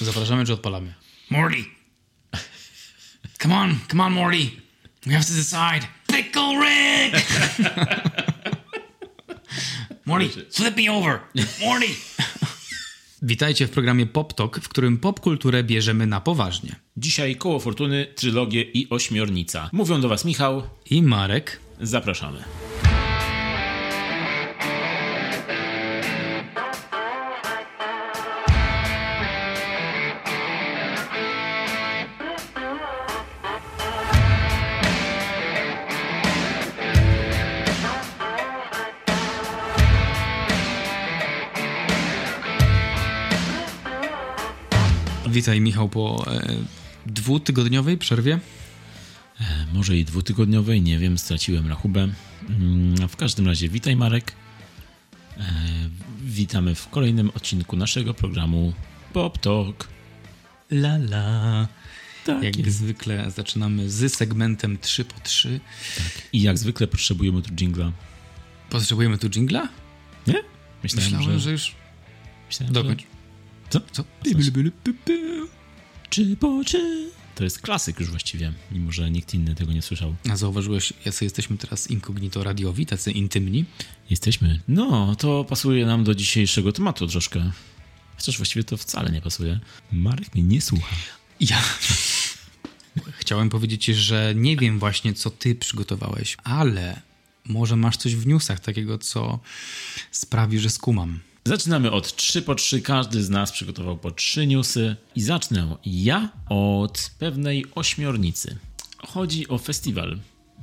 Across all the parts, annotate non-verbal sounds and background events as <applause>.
Zapraszamy czy odpalamy? Morty! Come on, come on, Morty! We have to decide. Pickle Rick! <laughs> Morty, flip me over! Morty! Witajcie w programie Pop Talk, w którym popkulturę bierzemy na poważnie. Dzisiaj koło fortuny, trylogię i ośmiornica. Mówią do Was Michał. I Marek. Zapraszamy. Witaj Michał po e, dwutygodniowej przerwie. E, może i dwutygodniowej, nie wiem, straciłem rachubę. Mm, w każdym razie witaj Marek. E, witamy w kolejnym odcinku naszego programu Pop Talk. La la. Tak Jak jest. zwykle zaczynamy z segmentem 3 po 3. I jak zwykle potrzebujemy tu jingla. Potrzebujemy tu jingla? Nie? Myślałem, Myślałem, że... że już Myślałem, dokończ. Że... Co? Co? Czy po czy? To jest klasyk już właściwie, mimo że nikt inny tego nie słyszał. A zauważyłeś, jacy jesteśmy teraz incognito radiowi, tacy intymni? Jesteśmy. No, to pasuje nam do dzisiejszego tematu troszkę. Chociaż właściwie to wcale nie pasuje. Marek mnie nie słucha. Ja. <laughs> Chciałem powiedzieć że nie wiem właśnie, co ty przygotowałeś, ale może masz coś w newsach takiego, co sprawi, że skumam. Zaczynamy od 3 po 3. Każdy z nas przygotował po 3 newsy. I zacznę ja od pewnej ośmiornicy. Chodzi o festiwal.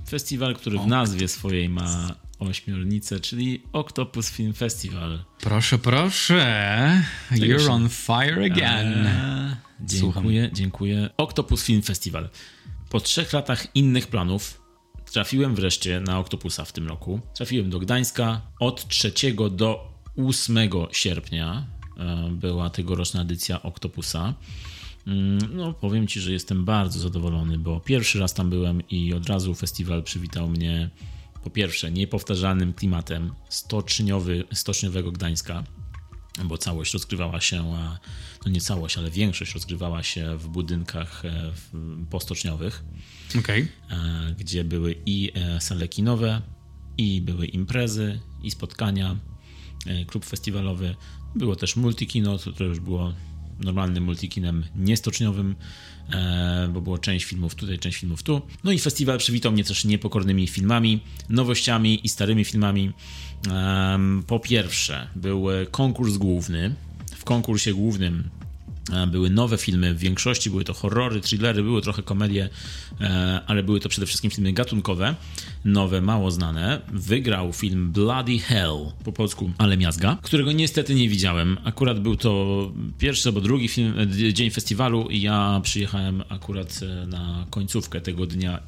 Festiwal, który w nazwie swojej ma ośmiornicę, czyli Octopus Film Festival. Proszę, proszę. You're on fire again. Eee, dziękuję, dziękuję. Octopus Film Festival. Po trzech latach innych planów trafiłem wreszcie na Octopusa w tym roku. Trafiłem do Gdańska. Od 3 do 8 sierpnia e, była tegoroczna edycja Octopusa. Mm, No, powiem ci, że jestem bardzo zadowolony, bo pierwszy raz tam byłem i od razu festiwal przywitał mnie po pierwsze niepowtarzalnym klimatem stoczniowy, stoczniowego Gdańska bo całość rozgrywała się, no nie całość, ale większość rozgrywała się w budynkach e, postoczniowych, Okej. e, gdzie były i sale kinowe, i były imprezy, i spotkania, klub festiwalowy. Było też multikino, to, już było normalnym multikinem niestoczniowym, e, bo było część filmów tutaj, część filmów tu. No i festiwal przywitał mnie też niepokornymi filmami, nowościami i starymi filmami. Po pierwsze, był e, konkurs główny. W konkursie głównym e, były nowe filmy, w większości były to horrory, thrillery, były trochę komedie, e, ale były to przede wszystkim filmy gatunkowe, nowe, mało znane. Wygrał film Bloody Hell, po polsku, ale miazga, którego niestety nie widziałem. Akurat był to pierwszy albo drugi film, e, dzień festiwalu i ja przyjechałem akurat e, na końcówkę tego dnia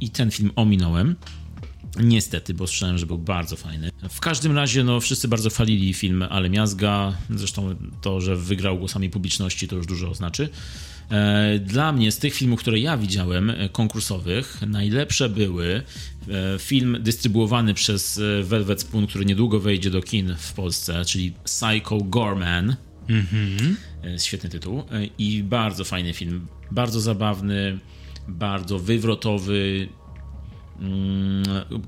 i ten film ominąłem. Niestety, bo słyszałem, że był bardzo fajny. W każdym razie, no, wszyscy bardzo chwalili film Ale Miazga. Zresztą to, że wygrał głosami publiczności, to już dużo znaczy. E, Dla mnie z tych filmów, które ja widziałem, e, konkursowych, najlepsze były e, film dystrybuowany przez Velvet Spoon, który niedługo wejdzie do kin w Polsce, czyli Psycho Gorman. Świetny tytuł. I bardzo fajny film. Bardzo zabawny, bardzo wywrotowy,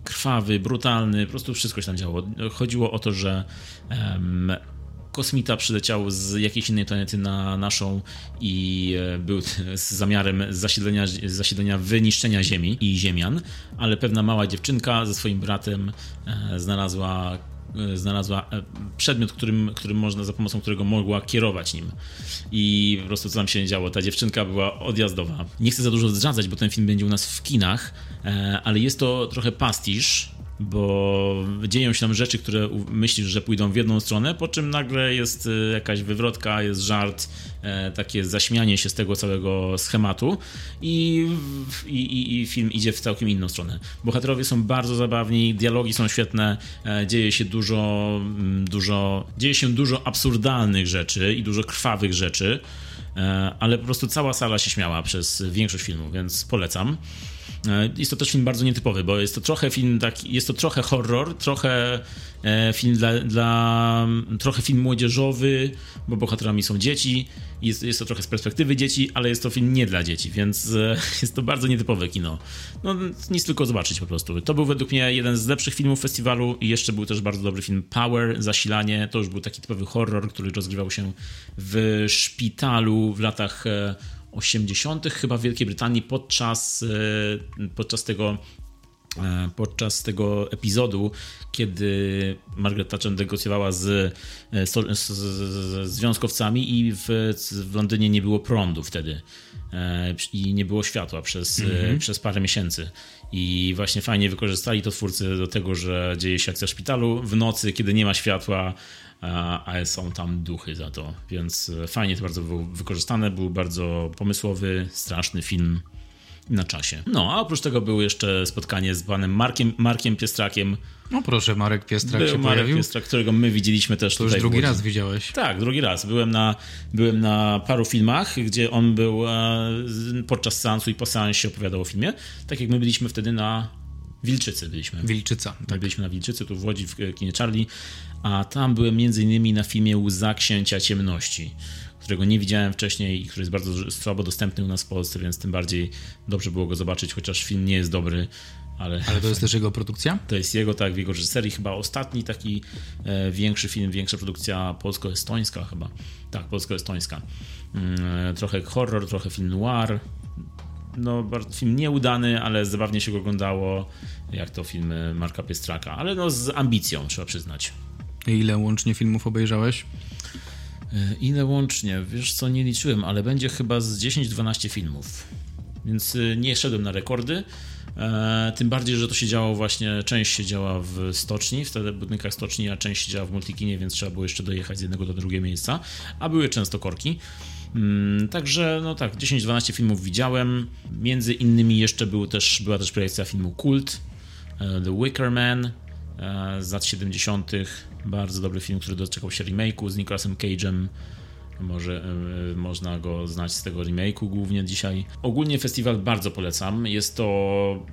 krwawy, brutalny, po prostu wszystko się tam działo. Chodziło o to, że em, kosmita przyleciał z jakiejś innej planety na naszą i e, był <laughs> z zamiarem zasiedlenia, zasiedlenia wyniszczenia Ziemi i Ziemian, ale pewna mała dziewczynka ze swoim bratem e, znalazła znalazła e, przedmiot, którym, którym można, za pomocą którego mogła kierować nim. I po prostu co tam się działo. Ta dziewczynka była odjazdowa. Nie chcę za dużo zdradzać, bo ten film będzie u nas w kinach, e, ale jest to trochę pastisz, bo dzieją się tam rzeczy, które myślisz, że pójdą w jedną stronę, po czym nagle jest e, jakaś wywrotka, jest żart, e, takie zaśmianie się z tego całego schematu i, i, i, i film idzie w całkiem inną stronę. Bohaterowie są bardzo zabawni, dialogi są świetne, e, dzieje się dużo, mm, dużo, dzieje się dużo absurdalnych rzeczy i dużo krwawych rzeczy, e, ale po prostu cała sala się śmiała przez większość filmu, więc polecam. E, Jest to też film bardzo nietypowy, bo jest to trochę film taki, jest to trochę horror, trochę e, film dla, dla trochę film młodzieżowy, bo bohaterami są dzieci Jest, jest to trochę z perspektywy dzieci, ale jest to film nie dla dzieci, więc e, <laughs> jest to bardzo nietypowe kino. No, nic tylko zobaczyć po prostu. To był według mnie jeden z lepszych filmów festiwalu i jeszcze był też bardzo dobry film Power, Zasilanie. To już był taki typowy horror, który rozgrywał się w szpitalu w latach 80. E, chyba w Wielkiej Brytanii podczas, e, podczas tego E, podczas tego epizodu, kiedy Margaret Thatcher negocjowała z, e, z, z, z związkowcami i w, w, Londynie nie było prądu wtedy e, i nie było światła przez, mm-hmm. przez parę miesięcy. I właśnie fajnie wykorzystali to twórcy do tego, że dzieje się akcja w szpitalu w nocy, kiedy nie ma światła, ale są tam duchy za to. Więc fajnie to bardzo było wykorzystane. Był bardzo pomysłowy, straszny film na czasie. No, a oprócz tego było jeszcze spotkanie z panem Markiem, Markiem Piestrakiem. No proszę, Marek Piestrak Był się Marek pojawił. Piestrak, którego my widzieliśmy też to tutaj. już drugi raz widziałeś. Tak, drugi raz. Byłem na, byłem na paru filmach, gdzie on był e, podczas seansu i po seansie opowiadał o filmie. Tak jak my byliśmy wtedy na Wilczycy byliśmy. Wilczyca. Tak. Byliśmy na Wilczycy, tu w Łodzi, w kinie Charlie, a tam byłem między innymi na filmie Łza Księcia Ciemności którego nie widziałem wcześniej i który jest bardzo słabo dostępny u nas w Polsce, więc tym bardziej dobrze było go zobaczyć, chociaż film nie jest dobry. Ale, ale to jest też jego produkcja? To jest jego, tak, w jego reżyserii. Chyba ostatni taki e, większy film, większa produkcja polsko-estońska chyba. Tak, polsko-estońska. Mm, trochę horror, trochę film noir. No, bardzo, film nieudany, ale zabawnie się go oglądało, jak to filmy Marka Piestraka, ale no z ambicją, trzeba przyznać. I ile łącznie filmów obejrzałeś? E, ile łącznie? Wiesz co, nie liczyłem, ale będzie chyba z 10-12 filmów. Więc e, nie szedłem na rekordy. E, tym bardziej, że to się działo właśnie, część się działa w stoczni, w budynkach stoczni, a część się działa w multikinie, więc trzeba było jeszcze dojechać z jednego do drugiego miejsca, a były często korki. Mm, także, no tak, 10-12 filmów widziałem. Między innymi jeszcze był też, była też projekcja filmu Kult, The Wicker Man z lat 70. Bardzo dobry film, który doczekał się remake'u z Nicolasem Cage'em. Może y, można go znać z tego remake'u głównie dzisiaj. Ogólnie festiwal bardzo polecam. Jest to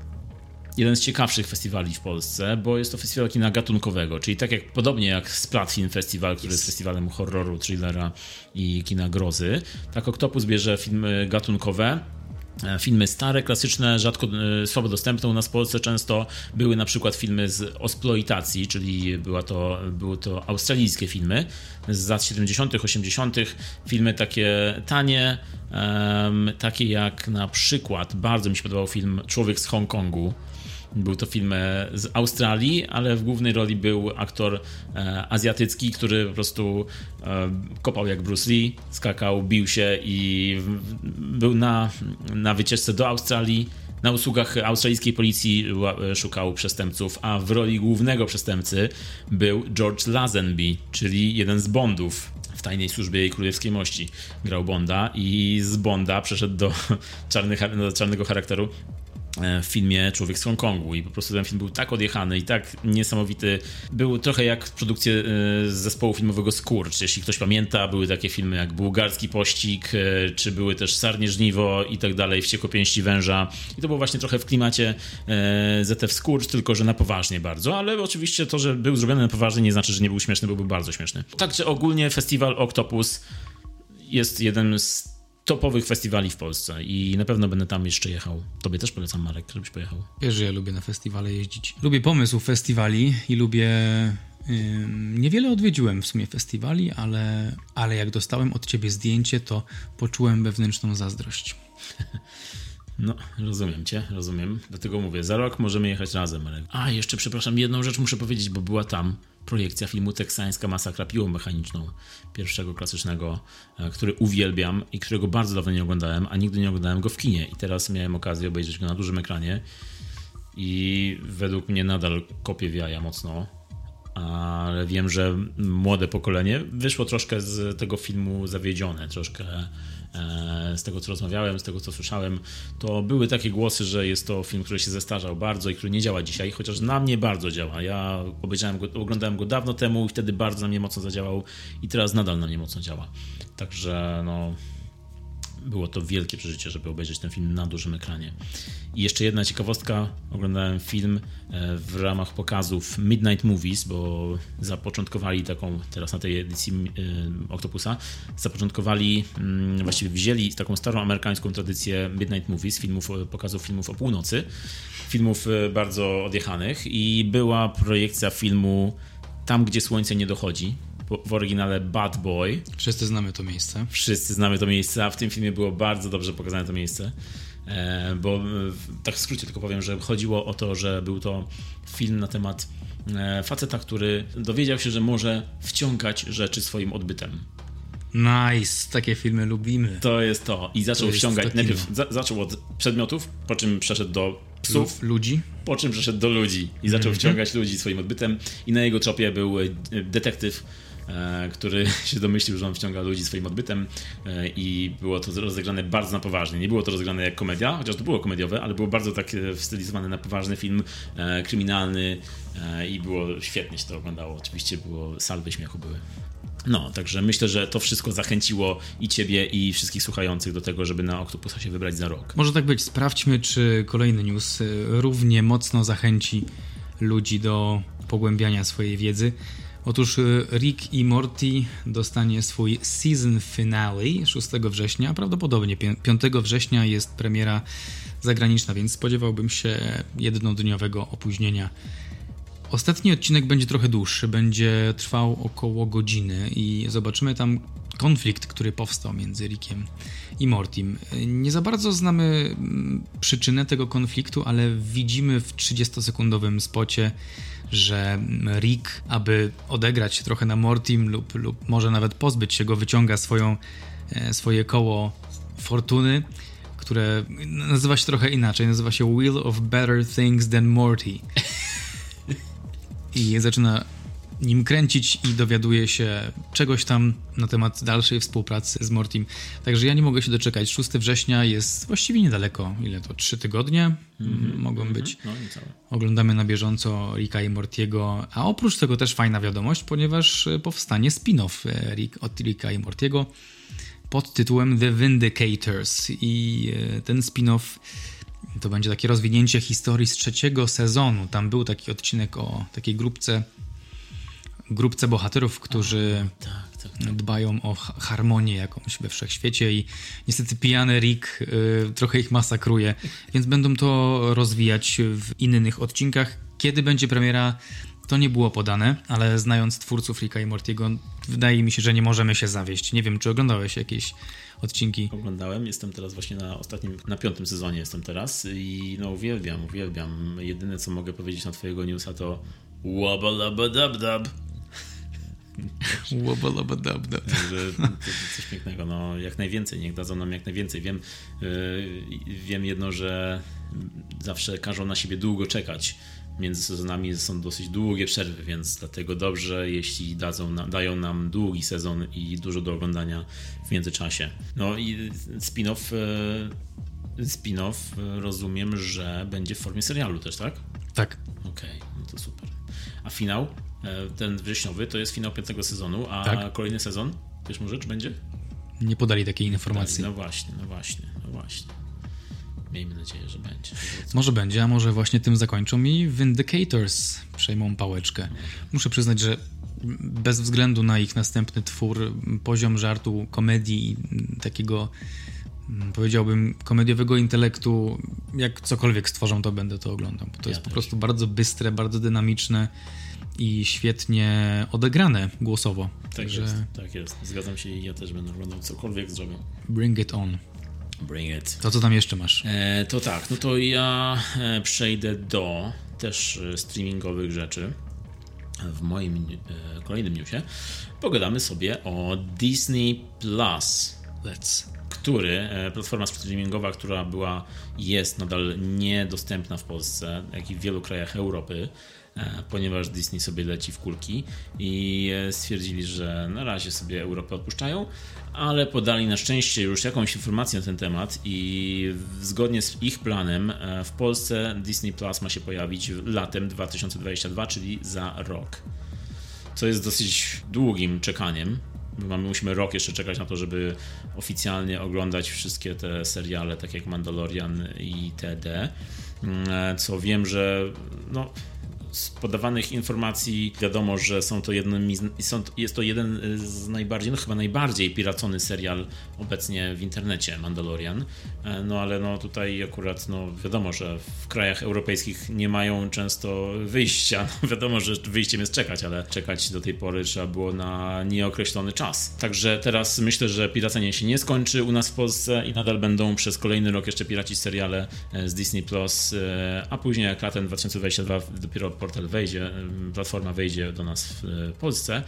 jeden z ciekawszych festiwali w Polsce, bo jest to festiwal kina gatunkowego, czyli tak jak podobnie jak Splat Film Festival, który jest festiwalem horroru, thrillera i kina grozy, tak Octopus bierze filmy gatunkowe E, filmy stare, klasyczne, rzadko e, słabo dostępne u nas w Polsce często były na przykład filmy z osploitacji, czyli była to, były to australijskie filmy z lat 70., 80., filmy takie tanie, um, takie jak na przykład bardzo mi się podobał film Człowiek z Hongkongu był to film z Australii, ale w głównej roli był aktor e, azjatycki, który po prostu e, kopał jak Bruce Lee, skakał, bił się i był na, na wycieczce do Australii. Na usługach australijskiej policji szukał przestępców, a w roli głównego przestępcy był George Lazenby, czyli jeden z Bondów w tajnej służbie jej królewskiej mości. Grał Bonda i z Bonda przeszedł do, <laughs> do czarnego charakteru w filmie Człowiek z Hongkongu i po prostu ten film był tak odjechany i tak niesamowity. Był trochę jak produkcje e, z zespołu filmowego Skurcz. Jeśli ktoś pamięta, były takie filmy jak Bułgarski Pościg, e, czy były też Sarnie Żniwo i tak dalej, Wściekłopięści Węża. I to było właśnie trochę w klimacie ZF Skurcz, tylko że na poważnie bardzo, ale oczywiście to, że był zrobiony na poważnie nie znaczy, że nie był śmieszny, bo był bardzo śmieszny. Także ogólnie festiwal Octopus jest jeden z topowych festiwali w Polsce i na pewno będę tam jeszcze jechał. Tobie też polecam, Marek, żebyś pojechał. Wiesz, że ja lubię na festiwale jeździć. Lubię pomysł festiwali i lubię... Niewiele odwiedziłem w sumie festiwali, ale, ale jak dostałem od ciebie zdjęcie, to poczułem wewnętrzną zazdrość. <laughs> No, rozumiem cię, rozumiem. Dlatego mówię, za rok możemy jechać razem, Marek. A, jeszcze przepraszam, jedną rzecz muszę powiedzieć, bo była tam projekcja filmu Teksańska Masakra Piłą Mechaniczną, pierwszego klasycznego, e, który uwielbiam i którego bardzo dawno nie oglądałem, a nigdy nie oglądałem go w kinie. I teraz miałem okazję obejrzeć go na dużym ekranie i według mnie nadal kopie w jaja mocno, ale wiem, że młode pokolenie wyszło troszkę z tego filmu zawiedzione, troszkę E, z tego co rozmawiałem, z tego co słyszałem, to były takie głosy, że jest to film, który się zestarzał bardzo i który nie działa dzisiaj, chociaż na mnie bardzo działa. Ja obejrzałem go, oglądałem go dawno temu i wtedy bardzo na mnie mocno zadziałał i teraz nadal na mnie mocno działa. Także no było to wielkie przeżycie, żeby obejrzeć ten film na dużym ekranie. I jeszcze jedna ciekawostka, oglądałem film e, w ramach pokazów Midnight Movies, bo zapoczątkowali taką, teraz na tej edycji e, Octopusa, zapoczątkowali, mm, właściwie wzięli taką starą amerykańską tradycję Midnight Movies, filmów, pokazów filmów o północy, filmów e, bardzo odjechanych i była projekcja filmu Tam, gdzie słońce nie dochodzi, w oryginale Bad Boy. Wszyscy znamy to miejsce. Wszyscy znamy to miejsce, a w tym filmie było bardzo dobrze pokazane to miejsce. E, bo e, tak w skrócie tylko powiem, że chodziło o to, że był to film na temat e, faceta, który dowiedział się, że może wciągać rzeczy swoim odbytem. Nice, takie filmy lubimy. To jest to. I zaczął to wciągać. Najpierw za, zaczął od przedmiotów, po czym przeszedł do psów. ludzi. Po czym przeszedł do ludzi i zaczął mm -hmm. wciągać ludzi swoim odbytem. I na jego tropie był detektyw który <laughs> się domyślił, że on wciąga ludzi swoim odbytem e, i było to rozegrane bardzo na poważnie. Nie było to rozegrane jak komedia, chociaż to było komediowe, ale było bardzo tak e, stylizowane na poważny film kryminalny i było świetnie się to oglądało. Oczywiście było salwy śmiechu były. No, także myślę, że to wszystko zachęciło i ciebie, i wszystkich słuchających do tego, żeby na Octopusa się wybrać za rok. Może tak być. Sprawdźmy, czy kolejny news równie mocno zachęci ludzi do pogłębiania swojej wiedzy. Otóż y, Rick i Morty dostanie swój season finale 6 września. Prawdopodobnie 5 września jest premiera zagraniczna, więc spodziewałbym się jednodniowego opóźnienia. Ostatni odcinek będzie trochę dłuższy, będzie trwał około godziny i zobaczymy tam konflikt, który powstał między Rickiem i Mortim. Nie za bardzo znamy mm, przyczynę tego konfliktu, ale widzimy w 30-sekundowym spocie że Rick, aby odegrać trochę na Mortim lub, lub może nawet pozbyć się go, wyciąga swoją, e, swoje koło fortuny, które nazywa się trochę inaczej. Nazywa się Wheel of Better Things Than Morty. I zaczyna nim kręcić i dowiaduje się czegoś tam na temat dalszej współpracy z Mortim. Także ja nie mogę się doczekać. 6 września jest właściwie niedaleko. Ile to? 3 tygodnie mm-hmm, mogą mm-hmm. być. No, Oglądamy na bieżąco Ricka i Mortiego, a oprócz tego też fajna wiadomość, ponieważ powstanie spin-off e, Rick, od Ricka i Mortiego pod tytułem The Vindicators i e, ten spin-off to będzie takie rozwinięcie historii z trzeciego sezonu. Tam był taki odcinek o takiej grupce grupce bohaterów, którzy tak, tak, tak. dbają o harmonię jakąś we wszechświecie i niestety pijany Rick y, trochę ich masakruje, więc będą to rozwijać w innych odcinkach. Kiedy będzie premiera, to nie było podane, ale znając twórców Ricka i Mortiego, wydaje mi się, że nie możemy się zawieść. Nie wiem, czy oglądałeś jakieś odcinki? Oglądałem, jestem teraz właśnie na ostatnim, na piątym sezonie jestem teraz i no uwielbiam, uwielbiam. Jedyne, co mogę powiedzieć na twojego newsa to Wabba <laughs> Łobolobodobno. Także coś pięknego. No, jak najwięcej, niech dadzą nam jak najwięcej. Wiem, yy, wiem jedno, że zawsze każą na siebie długo czekać. Między sezonami są dosyć długie przerwy, więc dlatego dobrze, jeśli dadzą, dają nam długi sezon i dużo do oglądania w międzyczasie. No i spin-off, yy, spin-off yy, rozumiem, że będzie w formie serialu też, tak? Tak. Okej, okay, no to super. A finał? E, ten wrześniowy to jest finał piątego sezonu, a tak? kolejny sezon, wiesz może, czy będzie? Nie podali takiej informacji. No właśnie, no właśnie, no właśnie. Miejmy nadzieję, że będzie. Może będzie, a może właśnie tym zakończą i Vindicators przejmą pałeczkę. Muszę przyznać, że bez względu na ich następny twór, poziom żartu, komedii, takiego mm, powiedziałbym komediowego intelektu, jak cokolwiek stworzą, to będę to oglądał. Bo to ja jest też. po prostu bardzo bystre, bardzo dynamiczne i świetnie odegrane głosowo. Tak Także... jest, tak jest. Zgadzam się i ja też będę oglądał cokolwiek zrobią. Bring it on. Bring it. To co tam jeszcze masz? E, to tak, no to ja e, przejdę do też e, streamingowych rzeczy. W moim e, kolejnym newsie pogadamy sobie o Disney Plus. Let's który, e, platforma streamingowa, która była, jest nadal niedostępna w Polsce, jak i w wielu krajach Europy, ponieważ Disney sobie leci w kulki i e, stwierdzili, że na razie sobie Europę odpuszczają, ale podali na szczęście już jakąś informację na ten temat i zgodnie z ich planem e, w Polsce Disney Plus ma się pojawić latem 2022, czyli za rok. Co jest dosyć długim czekaniem, mamy, musimy rok jeszcze czekać na to, żeby oficjalnie oglądać wszystkie te seriale, tak jak Mandalorian i TD. Mm, co wiem, że no, z podawanych informacji wiadomo, że są to jednymi, są, jest to jeden z najbardziej, no chyba najbardziej piracony serial obecnie w internecie, Mandalorian. E, no ale no tutaj akurat no wiadomo, że w krajach europejskich nie mają często wyjścia. <laughs> No, wiadomo, że wyjściem jest czekać, ale czekać do tej pory trzeba było na nieokreślony czas. Także teraz myślę, że piracenie się nie skończy u nas w Polsce i nadal będą przez kolejny rok jeszcze piracić seriale e, z Disney Plus, e, a później jak latem 2022 dopiero portal wejdzie, platforma wejdzie do nas w Polsce,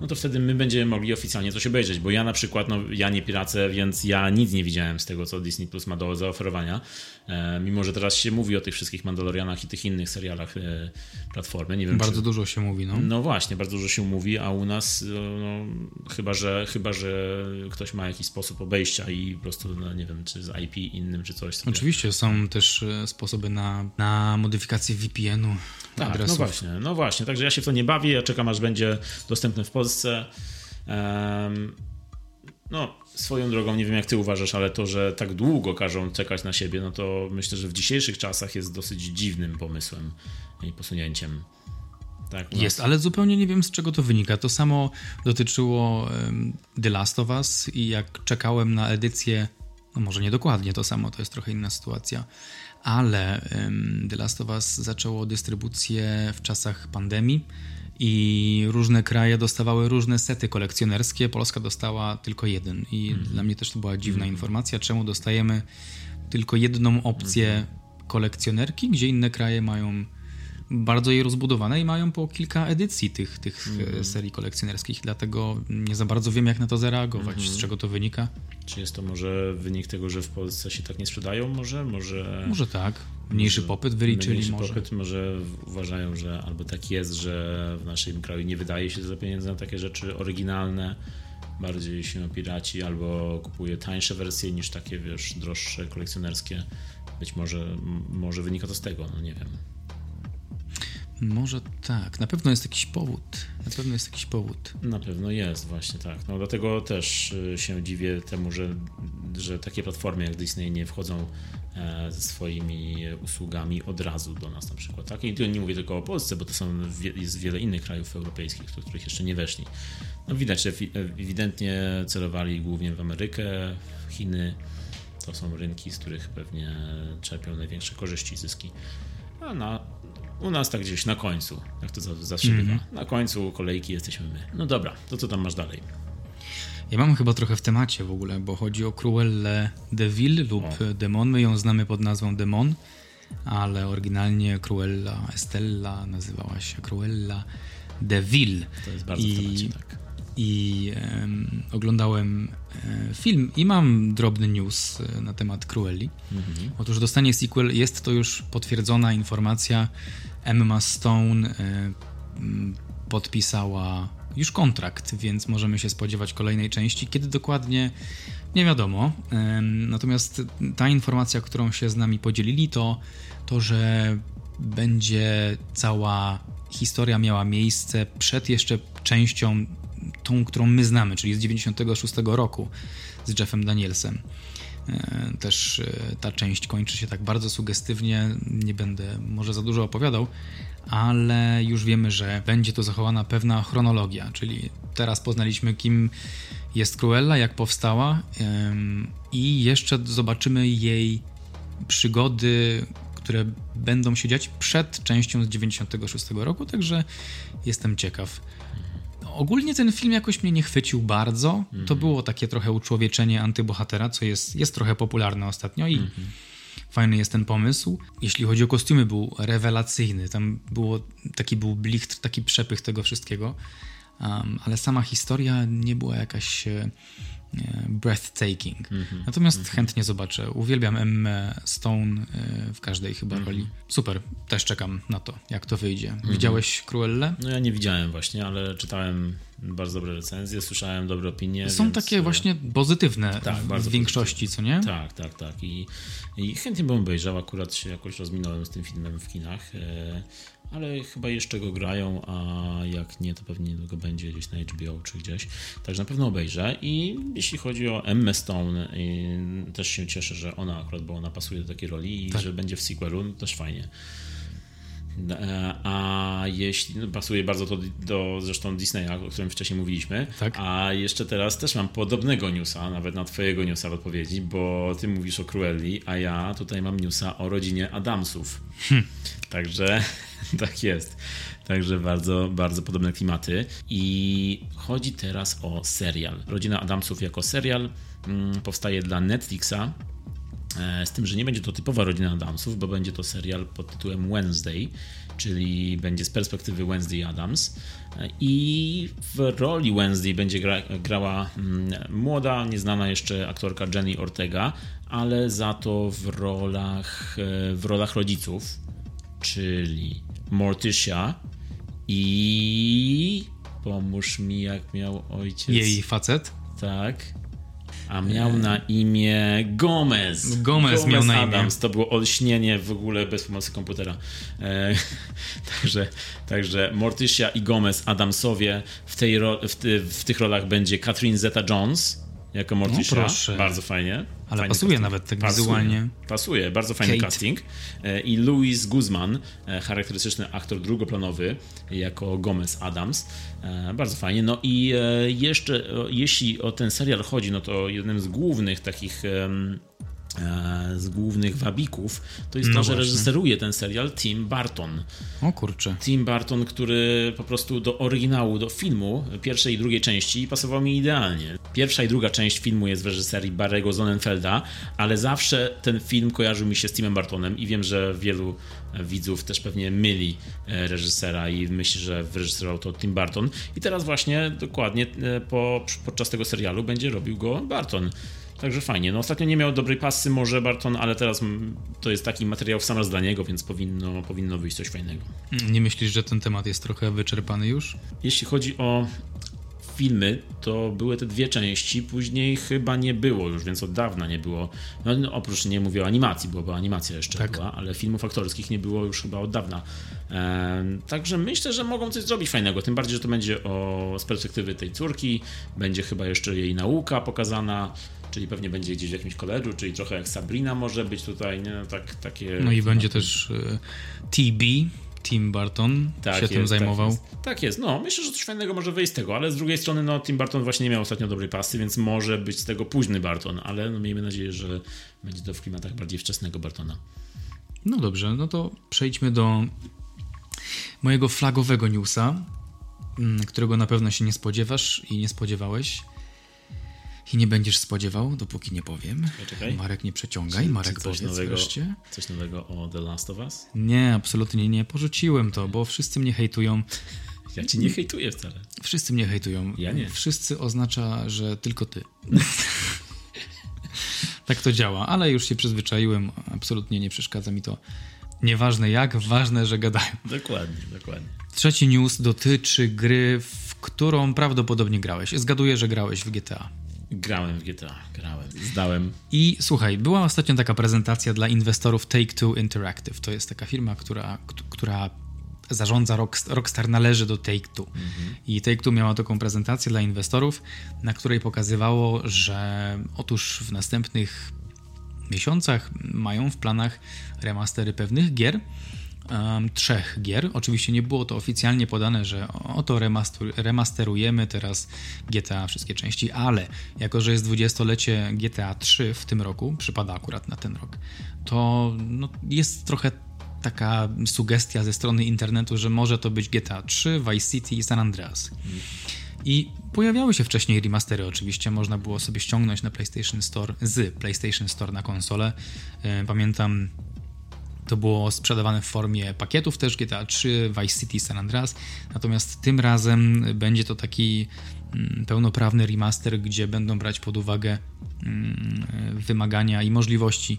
no to wtedy my będziemy mogli oficjalnie coś obejrzeć, bo ja na przykład, no ja nie piracę, więc ja nic nie widziałem z tego, co Disney Plus ma do zaoferowania, e, mimo że teraz się mówi o tych wszystkich Mandalorianach i tych innych serialach e, platformy. Nie wiem, bardzo czy... dużo się mówi, no. No właśnie, bardzo dużo się mówi, a u nas, no, no, chyba, że, chyba, że ktoś ma jakiś sposób obejścia i po prostu, no, nie wiem, czy z IP innym, czy coś. Sobie. Oczywiście, są też e, sposoby na, na modyfikację VPN-u. Tak, no adresów. no właśnie, no właśnie, także ja się w to nie bawię, ja czekam aż będzie dostępny w Polsce. Um, no, swoją drogą, nie wiem jak ty uważasz, ale to, że tak długo każą czekać na siebie, no to myślę, że w dzisiejszych czasach jest dosyć dziwnym pomysłem i posunięciem. Tak, jest, ale zupełnie nie wiem z czego to wynika. To samo dotyczyło um, The Last of Us i jak czekałem na edycję, no może nie dokładnie to samo, to jest trochę inna sytuacja, ale um, The Last of Us zaczęło dystrybucję w czasach pandemii i różne kraje dostawały różne sety kolekcjonerskie. Polska dostała tylko jeden i mm. dla mnie też to była dziwna mm. informacja, czemu dostajemy tylko jedną opcję mm. kolekcjonerki, gdzie inne kraje mają bardzo je rozbudowane i mają po kilka edycji tych, tych mm. serii kolekcjonerskich, dlatego nie za bardzo wiem, jak na to zareagować, mm. z czego to wynika. Czy jest to może wynik tego, że w Polsce się tak nie sprzedają? Może? Może, może tak. Mniejszy popyt wyliczyli mniejszy może. popyt, może uważają, że albo tak jest, że w naszym kraju nie wydaje się za pieniędzy na takie rzeczy oryginalne, bardziej się piraci, albo kupuje tańsze wersje niż takie, wiesz, droższe, kolekcjonerskie. Być może, może wynika to z tego, no nie wiem. Może tak, na pewno jest jakiś powód. Na pewno jest jakiś powód. Na pewno jest, właśnie tak. No dlatego też y, się dziwię temu, że, że takie platformy jak Disney nie wchodzą e, ze swoimi usługami od razu do nas na przykład. Tak? I nie mówię tylko o Polsce, bo to są jest wiele innych krajów europejskich, do których jeszcze nie weszli. No widać, że ewidentnie celowali głównie w Amerykę, w Chiny. To są rynki, z których pewnie czerpią największe korzyści, zyski. A na u nas tak gdzieś na końcu, jak to zawsze mm bywa. Na końcu kolejki jesteśmy my. No dobra, to co tam masz dalej? Ja mam chyba trochę w temacie w ogóle, bo chodzi o Cruellę de Vil lub o. Demon. My ją znamy pod nazwą Demon, ale oryginalnie Cruella Estella nazywała się Cruella de Vil. To jest bardzo I... w temacie, tak i oglądałem e, film i mam drobny news e, na temat Cruelli. Mhm. Otóż dostanie sequel, jest to już potwierdzona informacja. Emma Stone e, podpisała już kontrakt, więc możemy się spodziewać kolejnej części. Kiedy dokładnie, nie wiadomo. Natomiast ta informacja, którą się z nami podzielili, to to, że będzie cała historia miała miejsce przed jeszcze częścią tą, którą my znamy, czyli z 96 roku z Jeffem Danielsem. E, też e, ta część kończy się tak bardzo sugestywnie, nie będę może za dużo opowiadał, ale już wiemy, że będzie to zachowana pewna chronologia, czyli teraz poznaliśmy, kim jest Cruella, jak powstała i jeszcze zobaczymy jej przygody, które będą się dziać przed częścią z 96 roku, także jestem ciekaw ogólnie ten film jakoś mnie nie chwycił bardzo. Mm -hmm. To mhm. było takie trochę uczłowieczenie antybohatera, co jest, jest trochę popularne ostatnio i mm -hmm. fajny jest ten pomysł. Jeśli chodzi o kostiumy, był rewelacyjny. Tam było, taki był blichtr, taki przepych tego wszystkiego. Um, ale sama historia nie była jakaś e, breathtaking. Mm -hmm. Natomiast mm -hmm. chętnie zobaczę. Uwielbiam Emma Stone e, w każdej chyba mm -hmm. roli. Super, też czekam na to, jak to wyjdzie. Mhm. Widziałeś Cruelle? No ja nie widziałem właśnie, ale czytałem bardzo dobre recenzje, słyszałem dobre opinie. Są więc... takie e, właśnie pozytywne tak, w, w większości, pozytywne. co nie? Tak, tak, tak. I, I chętnie bym obejrzał, akurat się jakoś rozminąłem z tym filmem w kinach ale chyba jeszcze go grają, a jak nie, to pewnie niedługo będzie gdzieś na HBO czy gdzieś. Także na pewno obejrzę. I jeśli chodzi o Emma Stone, też się cieszę, że ona akurat, bo ona pasuje do takiej roli i tak. że będzie w sequelu, no też fajnie. E, a jeśli no, pasuje bardzo to do zresztą Disneya, o którym wcześniej mówiliśmy, tak. a jeszcze teraz też mam podobnego newsa, nawet na twojego newsa w odpowiedzi, bo ty mówisz o Cruelli, a ja tutaj mam newsa o rodzinie Adamsów. Hm. Także <laughs> tak jest. Także bardzo, bardzo podobne klimaty. I chodzi teraz o serial. Rodzina Adamsów jako serial mm, powstaje dla Netflixa z tym, że nie będzie to typowa rodzina Adamsów, bo będzie to serial pod tytułem Wednesday, czyli będzie z perspektywy Wednesday Adams. E, I w roli Wednesday będzie gra, grała mm, młoda, nieznana jeszcze aktorka Jenny Ortega, ale za to w rolach, e, w rolach rodziców, czyli Morticia i pomóż mi, jak miał ojciec. Jej facet? Tak a miał na imię Gomez. Gomez, Gomez miał na imię. Adams. To było olśnienie w ogóle bez pomocy komputera. E, <laughs> także, także Morticia i Gomez Adamsowie. W, tej w, ty, w tych rolach będzie Catherine Zeta-Jones jako Morticia. No, bardzo fajnie. Ale fajny pasuje casting. nawet tak pasuje, wizualnie. Pasuje, bardzo fajny Kate. casting. E, I Louis Guzman, e, charakterystyczny aktor drugoplanowy, jako Gomez Adams. E, bardzo fajnie. No i jeszcze, jeśli o ten serial chodzi, no to jednym z głównych takich z głównych wabików, to jest no to, że właśnie. reżyseruje ten serial Tim Burton. O kurczę. Tim Burton, który po prostu do oryginału, do filmu pierwszej i drugiej części pasował mi idealnie. Pierwsza i druga część filmu jest w reżyserii Barry'ego Zonenfelda, ale zawsze ten film kojarzył mi się z Timem Burtonem i wiem, że wielu widzów też pewnie myli e, reżysera i myśli, że wyreżyserował to Tim Burton. I teraz właśnie dokładnie e, po, podczas tego serialu będzie robił go Burton. Także fajnie. No ostatnio nie miał dobrej pasy może Barton, ale teraz to jest taki materiał w sam raz dla niego, więc powinno, powinno wyjść coś fajnego. Nie myślisz, że ten temat jest trochę wyczerpany już? Jeśli chodzi o filmy, to były te dwie części, później chyba nie było już, więc od dawna nie było. No, no oprócz nie mówię o animacji, bo, bo animacja jeszcze tak. była, ale filmów aktorskich nie było już chyba od dawna. Także myślę, że mogą coś zrobić fajnego, tym bardziej, że to będzie o, z perspektywy tej córki, będzie chyba jeszcze jej nauka pokazana, czyli pewnie będzie gdzieś w jakimś koledżu, czyli trochę jak Sabrina może być tutaj, nie? No, tak, takie... No i będzie też y, TB, Tim Burton tak się jest, tym tak zajmował. Tak jest. tak jest. no myślę, że coś fajnego może wyjść z tego, ale z drugiej strony no Tim Burton właśnie nie miał ostatnio dobrej pasy, więc może być z tego późny Barton, ale no, miejmy nadzieję, że będzie to w klimatach bardziej wczesnego Bartona. No dobrze, no to przejdźmy do mojego flagowego newsa, mm, którego na pewno się nie spodziewasz i nie spodziewałeś. I nie będziesz spodziewał, dopóki nie powiem. Czekaj. Marek, nie przeciągaj. Marek, coś powiedz nowego, wreszcie. Coś nowego o The Last of Us? Nie, absolutnie nie. Porzuciłem to, bo wszyscy mnie hejtują. Ja ci nie hejtuję wcale. Wszyscy mnie hejtują. Ja nie. Wszyscy oznacza, że tylko ty. <laughs> tak to działa, ale już się przyzwyczaiłem. Absolutnie nie przeszkadza mi to. Nieważne jak, ważne, że gadają. Dokładnie, dokładnie. Trzeci news dotyczy gry, w którą prawdopodobnie grałeś. Zgaduję, że grałeś w GTA. Grałem w GTA, grałem, zdałem. I słuchaj, była ostatnio taka prezentacja dla inwestorów Take-Two Interactive. To jest taka firma, która, która zarządza Rockstar, Rockstar należy do Take-Two. Mhm. I Take-Two miała taką prezentację dla inwestorów, na której pokazywało, że otóż w następnych miesiącach mają w planach remastery pewnych gier, um, trzech gier. Oczywiście nie było to oficjalnie podane, że oto remaster, remasterujemy teraz GTA wszystkie części, ale jako, że jest 20-lecie GTA 3 w tym roku, przypada akurat na ten rok, to no, jest trochę taka sugestia ze strony internetu, że może to być GTA 3, Vice City i San Andreas. I pojawiały się wcześniej remastery, oczywiście można było sobie ściągnąć na PlayStation Store z PlayStation Store na konsolę. Pamiętam to było sprzedawane w formie pakietów też GTA 3, Vice City, San Andreas. Natomiast tym razem będzie to taki mm, pełnoprawny remaster, gdzie będą brać pod uwagę mm, wymagania i możliwości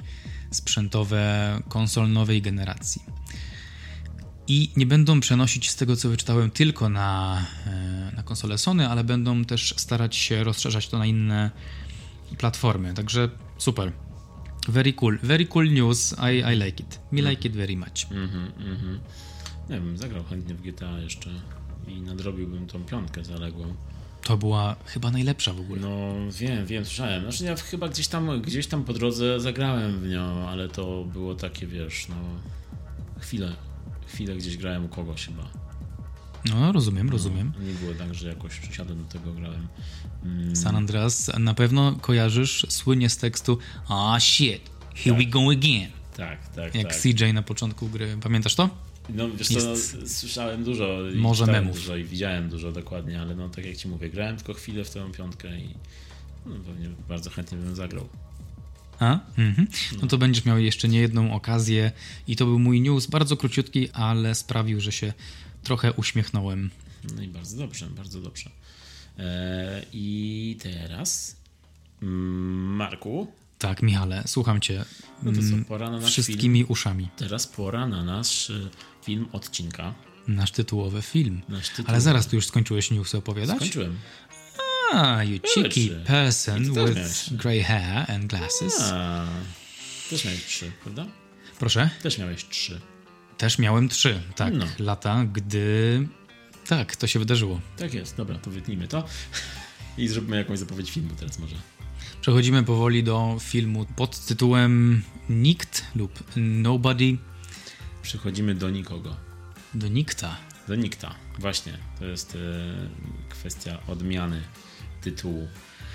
sprzętowe konsol nowej generacji. I nie będą przenosić z tego, co wyczytałem, tylko na, e, na konsolę Sony, ale będą też starać się rozszerzać to na inne platformy. Także super. Very cool. Very cool news. I, I like it. Me like it very much. Mm -hmm, mm -hmm. Nie wiem, zagrał chętnie w GTA jeszcze i nadrobiłbym tą piątkę zaległą. To była chyba najlepsza w ogóle. No wiem, wiem, słyszałem. Znaczy ja chyba gdzieś tam, gdzieś tam po drodze zagrałem w nią, ale to było takie, wiesz, no chwilę, chwilę gdzieś grałem u kogoś chyba. No, rozumiem, rozumiem. Nie było tak, że jakoś przysiadłem do tego, grałem. Mm, San Andreas na pewno kojarzysz słynie z tekstu Ah shit, here we go again. tak, tak, Jak tak. CJ na początku gry. Pamiętasz to? No wiesz co, Jest- no, słyszałem dużo Może memów. dużo i widziałem dużo dokładnie, ale no tak jak ci mówię, grałem tylko chwilę w tę piątkę i no, pewnie bardzo chętnie bym zagrał. A? Mhm. No to będziesz miał jeszcze niejedną okazję i to był mój news, bardzo króciutki, ale sprawił, że się trochę uśmiechnąłem. No i bardzo dobrze, bardzo dobrze. E, I teraz mm, Marku, Tak, Michale, słucham cię no to co, mm, pora na nasz film. wszystkimi uszami. Teraz pora na nasz e, film odcinka. Nasz tytułowy film. Nasz tytuł. Ale zaraz tu już skończyłeś newsy opowiadać? Skończyłem. Ah, you cheeky trzy. person with miałeś. grey hair and glasses. A, też miałeś trzy, prawda? Proszę? Też miałeś trzy. Też miałem trzy, tak, No. lata, gdy... Tak, to się wydarzyło. Tak jest, dobra, to wytnijmy to. I zróbmy jakąś zapowiedź filmu teraz może. Przechodzimy powoli do filmu pod tytułem Nikt lub Nobody Przechodzimy do nikogo. do Nikta. Do nikta. Właśnie, to jest e, kwestia odmiany tytułu.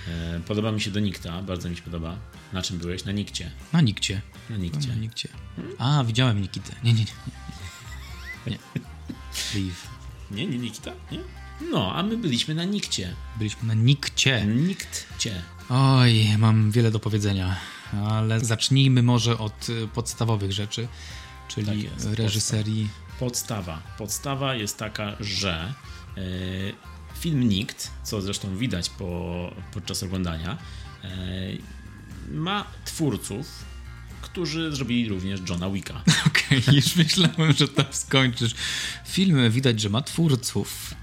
E, podoba mi się do nikta, bardzo mi się podoba. Na czym byłeś? Na nikcie. Na Nikcie. Na nikcie. Na Nikcie. A, widziałem Nikitę. Nie, nie, nie. Nie. Leave. Nie, nie nikita? Nie? No, a my byliśmy na nikcie. Byliśmy na Nikcie. Niktcie. Oj, mam wiele do powiedzenia, ale zacznijmy może od y, podstawowych rzeczy, czyli Tak jest, reżyserii. Podstawa. Podstawa jest taka, że e, film Nikt, co zresztą widać po, podczas oglądania, e, ma twórców, którzy zrobili również Johna Wicka. <laughs> Okej, już myślałem, że tam skończysz. Film widać, że ma twórców.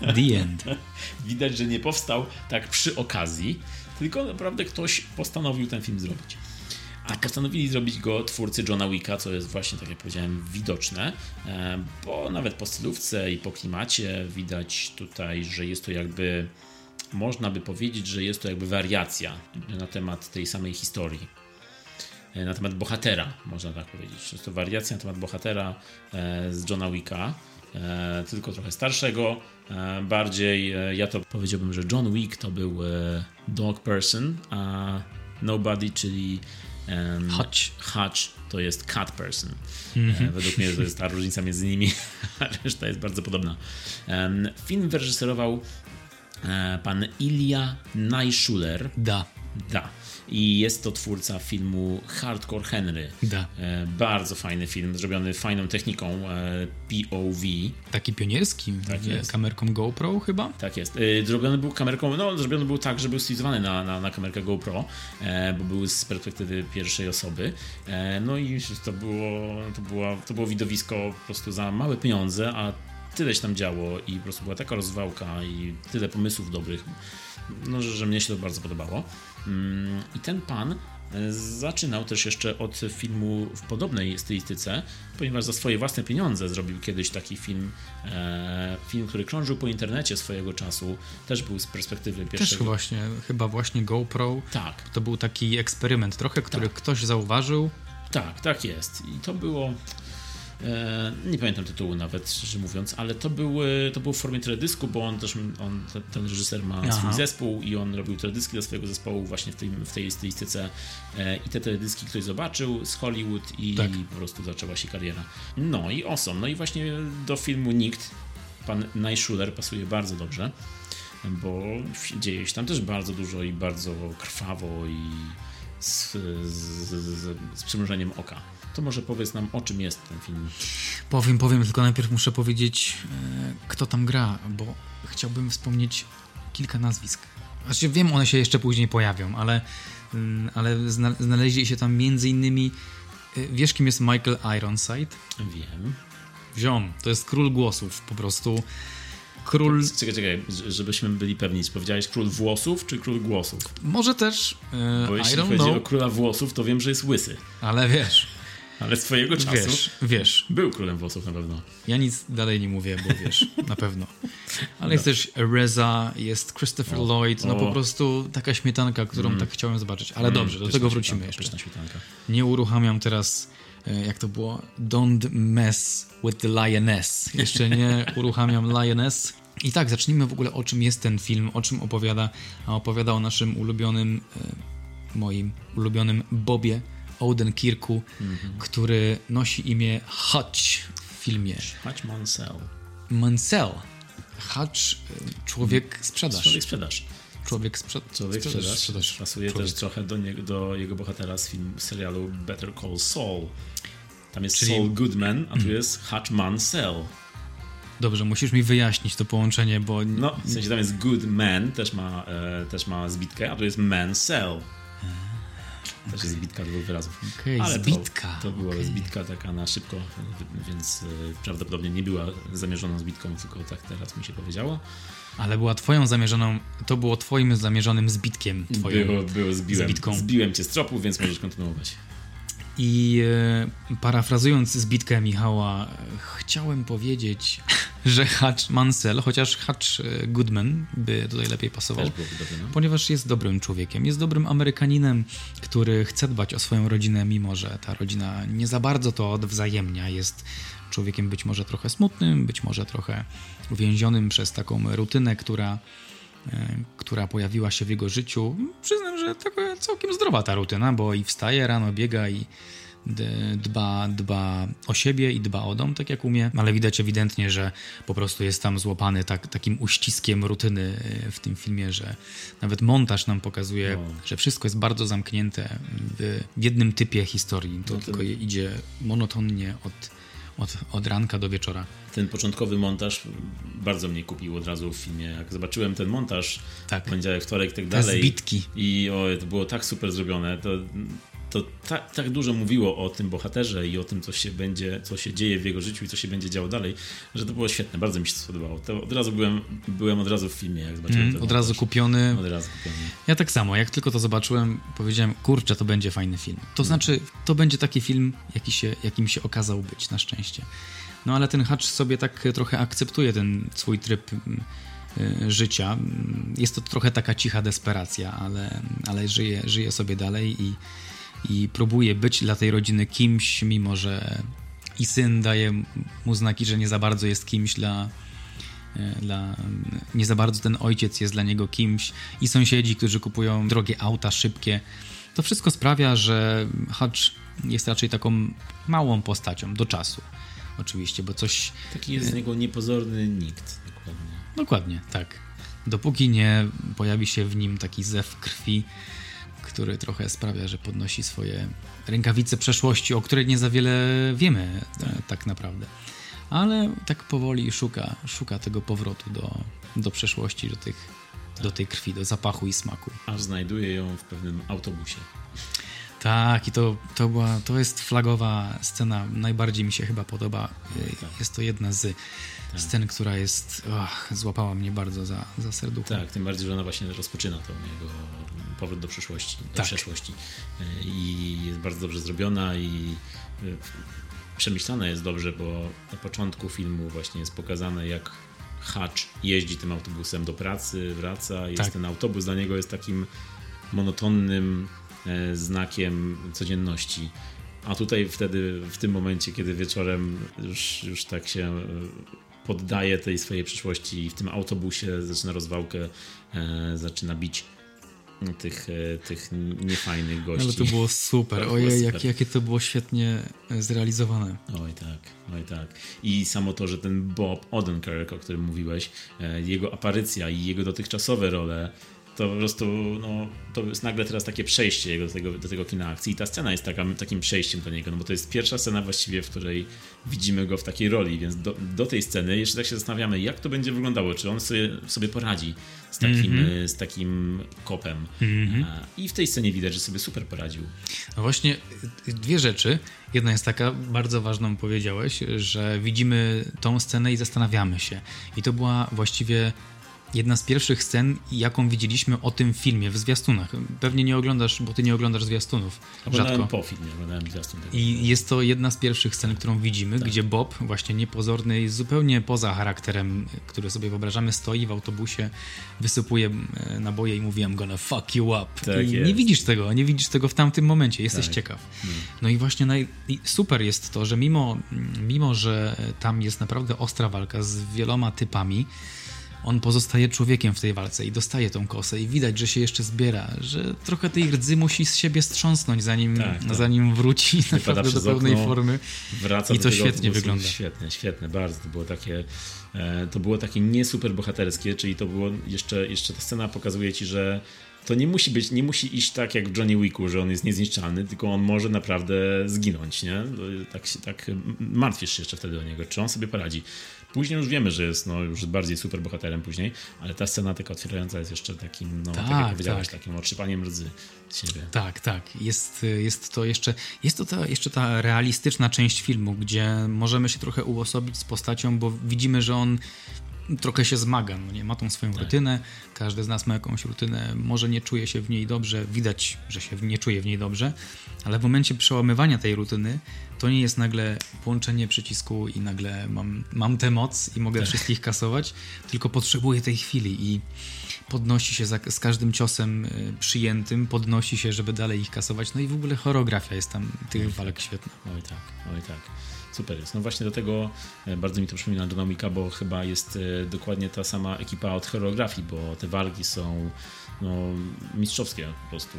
The end. <laughs> Widać, że nie powstał tak przy okazji, tylko naprawdę ktoś postanowił ten film zrobić. A postanowili zrobić go twórcy Johna Wicka, co jest właśnie, tak jak powiedziałem, widoczne, e, bo nawet po stylówce i po klimacie widać tutaj, że jest to jakby, można by powiedzieć, że jest to jakby wariacja na temat tej samej historii. E, Na temat bohatera, można tak powiedzieć. Jest to wariacja na temat bohatera e, z Johna Wicka, e, tylko trochę starszego, bardziej, ja to powiedziałbym, że John Wick to był dog person, a Nobody, czyli em, Hutch. Hutch to jest cat person. E, według mnie to jest ta różnica między nimi, <laughs> a reszta jest bardzo podobna. Film wyreżyserował pan Ilya Najszuler. Da, Da. I jest to twórca filmu Hardcore Henry. da. E, bardzo fajny film, zrobiony fajną techniką e, POV. Taki pionierski, Tak jest. kamerką GoPro chyba. Tak jest. E, zrobiony był kamerką, no zrobiony był tak, że był stylizowany na, na, na kamerkę GoPro, bo był z perspektywy pierwszej osoby. No i to było, to, było, to było widowisko po prostu za małe pieniądze, a tyle się tam działo i po prostu była taka rozwałka i tyle pomysłów dobrych, no, że, że mnie się to bardzo podobało. Mm, I ten pan e, zaczynał też jeszcze od filmu w podobnej stylistyce, ponieważ za swoje własne pieniądze zrobił kiedyś taki film, e, film, który krążył po internecie swojego czasu, też był z perspektywy Też pierwszego. właśnie, chyba właśnie GoPro. Tak, To był taki eksperyment trochę, który Tak. ktoś zauważył. tak, tak jest. I to było. E, nie pamiętam tytułu nawet, szczerze mówiąc, ale to, były, to było w formie teledysku, bo on też, on, ten, reżyser ma Aha. swój zespół i on robił teledyski dla swojego zespołu właśnie w tej, w tej stylistyce e, i te teledyski ktoś zobaczył z Hollywood i Tak. po prostu zaczęła się kariera. No i awesome. No i właśnie do filmu Nikt pan Najszuler pasuje bardzo dobrze, bo dzieje się tam też bardzo dużo i bardzo krwawo i z, z, z, z przymrużeniem oka. To może powiedz nam, o czym jest ten film. Powiem, powiem, tylko najpierw muszę powiedzieć, e, kto tam gra, bo chciałbym wspomnieć kilka nazwisk. Znaczy, wiem, one się jeszcze później pojawią, ale, mm, ale zna, znaleźli się tam między innymi. e, Wiesz, kim jest Michael Ironside? Wiem. Ziom, to jest król głosów, po prostu. Król. Czekaj, czekaj, żebyśmy byli pewni, powiedziałeś król włosów, czy król głosów? Może też. e, Bo jeśli chodzi know, o króla włosów, to wiem, że jest łysy. ale wiesz. Ale swojego czasu Wiesz, wiesz, był królem włosów na pewno. ja nic dalej nie mówię, bo wiesz, <laughs> na pewno. Ale jest też Reza, jest Christopher Lloyd, no o. po prostu taka śmietanka, którą tak chciałem zobaczyć. Ale dobrze, do tego wrócimy jeszcze. Nie uruchamiam teraz, e, jak to było, don't mess with the lioness. Jeszcze nie uruchamiam lioness. I tak, zacznijmy w ogóle o czym jest ten film, o czym opowiada. A opowiada o naszym ulubionym, e, moim ulubionym Bobie Odenkirku, który nosi imię Hutch w filmie. Hutch Mansell. Mansell. Hutch, e, człowiek sprzedaż. Człowiek sprzedaż. Człowiek sprzed... Człowiek sprzedaż. Pasuje Człowiek. też trochę do, niego, do jego bohatera z film, serialu Better Call Saul. Tam jest Czyli- Mm. Saul Goodman, a tu jest Hutch Mansell. Dobrze, musisz mi wyjaśnić to połączenie, bo No, w sensie tam jest Good Man, też ma, e, też ma zbitkę, a tu jest Mansell. Też jest zbitka dwóch wyrazów. Okej, Ale zbitka, To, to była okej. zbitka taka na szybko, więc e, prawdopodobnie nie była zamierzoną zbitką, tylko tak teraz mi się powiedziało. Ale była twoją zamierzoną, to było twoim zamierzonym zbitkiem. Twoim. Było, było zbiłem, zbitką. zbiłem cię z tropu, więc możesz kontynuować. I e, parafrazując zbitkę Michała, e, chciałem powiedzieć, że Hutch Mansell, chociaż Hutch e, Goodman by tutaj lepiej pasował, dobre, no. ponieważ jest dobrym człowiekiem, jest dobrym Amerykaninem, który chce dbać o swoją rodzinę, mimo że ta rodzina nie za bardzo to odwzajemnia. Jest człowiekiem być może trochę smutnym, być może trochę uwięzionym przez taką rutynę, która, e, która pojawiła się w jego życiu. Przyznam, że taka całkiem zdrowa ta rutyna, bo i wstaje rano, biega i dba, dba o siebie i dba o dom, tak jak umie, ale widać ewidentnie, że po prostu jest tam złapany tak, takim uściskiem rutyny e, w tym filmie, że nawet montaż nam pokazuje, No. że wszystko jest bardzo zamknięte w, w jednym typie historii. To No tylko idzie monotonnie od, od, od ranka do wieczora. Ten początkowy montaż bardzo mnie kupił od razu w filmie. Jak zobaczyłem ten montaż, Tak. poniedziałek, wtorek i tak Te dalej. zbitki. I o, to było tak super zrobione. To, to tak, tak dużo mówiło o tym bohaterze i o tym, co się będzie, co się dzieje w jego życiu i co się będzie działo dalej, że to było świetne. Bardzo mi się to spodobało. To od razu byłem, byłem od razu w filmie, jak zobaczyłem Mm, od razu kupiony. Od razu kupiony. Ja tak samo, jak tylko to zobaczyłem, powiedziałem, kurczę, to będzie fajny film. To znaczy, to będzie taki film, jaki się, jakim się okazał być, na szczęście. No ale ten Hutch sobie tak trochę akceptuje ten swój tryb mm, y, życia. Mm, Jest to trochę taka cicha desperacja, ale, ale żyje, żyje sobie dalej i, i próbuje być dla tej rodziny kimś, mimo że i syn daje mu znaki, że nie za bardzo jest kimś dla, e, dla, nie za bardzo ten ojciec jest dla niego kimś i sąsiedzi, którzy kupują drogie auta, szybkie. To wszystko sprawia, że Hutch jest raczej taką małą postacią do czasu. Oczywiście, bo coś. Taki jest z niego niepozorny nikt. Dokładnie. Dokładnie, tak. Dopóki nie pojawi się w nim taki zew krwi, który trochę sprawia, że podnosi swoje rękawice przeszłości, o której nie za wiele wiemy e, tak naprawdę. Ale tak powoli szuka, szuka tego powrotu do, do przeszłości, do, tych, do tej krwi, do zapachu i smaku. Aż znajduje ją w pewnym autobusie. Tak, i to, to, była, to jest flagowa scena. Najbardziej mi się chyba podoba. tak. Jest to jedna z scen, która jest. Och, złapała mnie bardzo za, za serducho. Tak, tym bardziej, że ona właśnie rozpoczyna to jego powrót do przyszłości, do Tak. przeszłości. E, I jest bardzo dobrze zrobiona i e, przemyślana jest dobrze, bo na początku filmu właśnie jest pokazane, jak Hutch jeździ tym autobusem do pracy, wraca. Jest Tak. ten autobus dla niego jest takim monotonnym e, znakiem codzienności. A tutaj wtedy, w tym momencie, kiedy wieczorem już, już tak się poddaje tej swojej przyszłości i w tym autobusie zaczyna rozwałkę, e, zaczyna bić tych, e, tych niefajnych gości. Ale to było super. Ojej, jak, jakie to było świetnie e, zrealizowane. Oj tak, oj tak. I samo to, że ten Bob Odenkirk, o którym mówiłeś, e, jego aparycja i jego dotychczasowe role, to po prostu, no, to jest nagle teraz takie przejście jego do tego, do tego kina akcji. I ta scena jest taka, takim przejściem do niego, no bo to jest pierwsza scena właściwie, w której widzimy go w takiej roli, więc do, do tej sceny jeszcze tak się zastanawiamy, jak to będzie wyglądało, czy on sobie, sobie poradzi z takim, e, z takim kopem. A, I w tej scenie widać, że sobie super poradził. No właśnie dwie rzeczy. Jedna jest taka, bardzo ważną powiedziałeś, że widzimy tą scenę i zastanawiamy się. I to była właściwie jedna z pierwszych scen, jaką widzieliśmy o tym filmie w zwiastunach. Pewnie nie oglądasz, bo ty nie oglądasz zwiastunów. Oglądałem Rzadko. po filmie, oglądałem zwiastun. I jest to jedna z pierwszych scen, którą widzimy, Tak. gdzie Bob, właśnie niepozorny, zupełnie poza charakterem, który sobie wyobrażamy, stoi w autobusie, wysypuje e, naboje i mówi I'm gonna fuck you up. Tak I nie jest. widzisz tego, nie widzisz tego w tamtym momencie, jesteś Tak. ciekaw. No i właśnie naj... i super jest to, że mimo, mimo, że tam jest naprawdę ostra walka z wieloma typami, on pozostaje człowiekiem w tej walce i dostaje tą kosę i widać, że się jeszcze zbiera, że trochę tej rdzy musi z siebie strząsnąć, zanim, Tak, tak. zanim wróci naprawdę do pełnej okno. formy. Wraca I to świetnie wygląda. Świetne, świetne, bardzo. To było takie, e, to było takie nie super bohaterskie, czyli to było jeszcze, jeszcze ta scena pokazuje ci, że to nie musi być, nie musi iść tak jak w Johnny Wicku, że on jest niezniszczalny, tylko on może naprawdę zginąć, nie? Tak, tak martwisz się jeszcze wtedy o niego, czy on sobie poradzi. Później już wiemy, że jest no, już bardziej super bohaterem później, ale ta scena taka otwierająca jest jeszcze takim, no tak, Tak, jak powiedziałeś, tak. takim otrzypaniem rdzy z siebie. Tak, tak. Jest, jest to jeszcze, jest to ta, jeszcze ta realistyczna część filmu, gdzie możemy się trochę uosobić z postacią, bo widzimy, że on trochę się zmaga, no nie? ma tą swoją rutynę, każdy z nas ma jakąś rutynę, może nie czuje się w niej dobrze, widać, że się nie czuje w niej dobrze, ale w momencie przełamywania tej rutyny to nie jest nagle włączenie przycisku i nagle mam, mam tę moc i mogę wszystkich kasować, tylko potrzebuję tej chwili i podnosi się za, z każdym ciosem y, przyjętym, podnosi się, żeby dalej ich kasować, no i w ogóle choreografia jest tam tych walek świetna. Oj tak, oj tak. Super jest. No właśnie do tego e, bardzo mi to przypomina Johna Wicka, bo chyba jest e, dokładnie ta sama ekipa od choreografii, bo te walki są no, mistrzowskie po prostu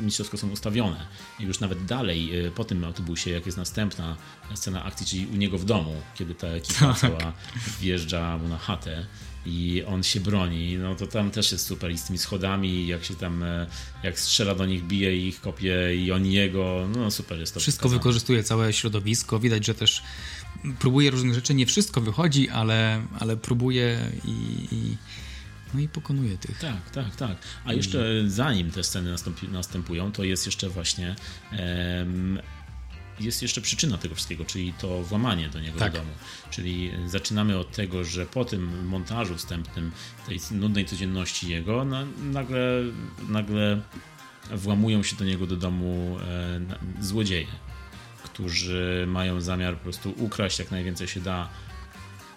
mistrzowsko są ustawione. I już nawet dalej e, po tym autobusie, jak jest następna scena akcji, czyli u niego w domu, kiedy ta ekipa <laughs> cała wjeżdża mu na chatę i on się broni, no to tam też jest super i z tymi schodami, jak się tam, e, jak strzela do nich, bije ich, kopie i oni jego, no super jest to Wszystko pokazane. wykorzystuje całe środowisko, widać, że też próbuje różnych rzeczy, nie wszystko wychodzi, ale, ale próbuje i, i no i pokonuje tych. Tak, tak, tak. A jeszcze zanim te sceny nastąpi, następują, to jest jeszcze właśnie em, jest jeszcze przyczyna tego wszystkiego, czyli to włamanie do niego Tak. do domu. Czyli zaczynamy od tego, że po tym montażu wstępnym tej nudnej codzienności jego, na, nagle, nagle włamują się do niego do domu e, złodzieje, którzy mają zamiar po prostu ukraść jak najwięcej się da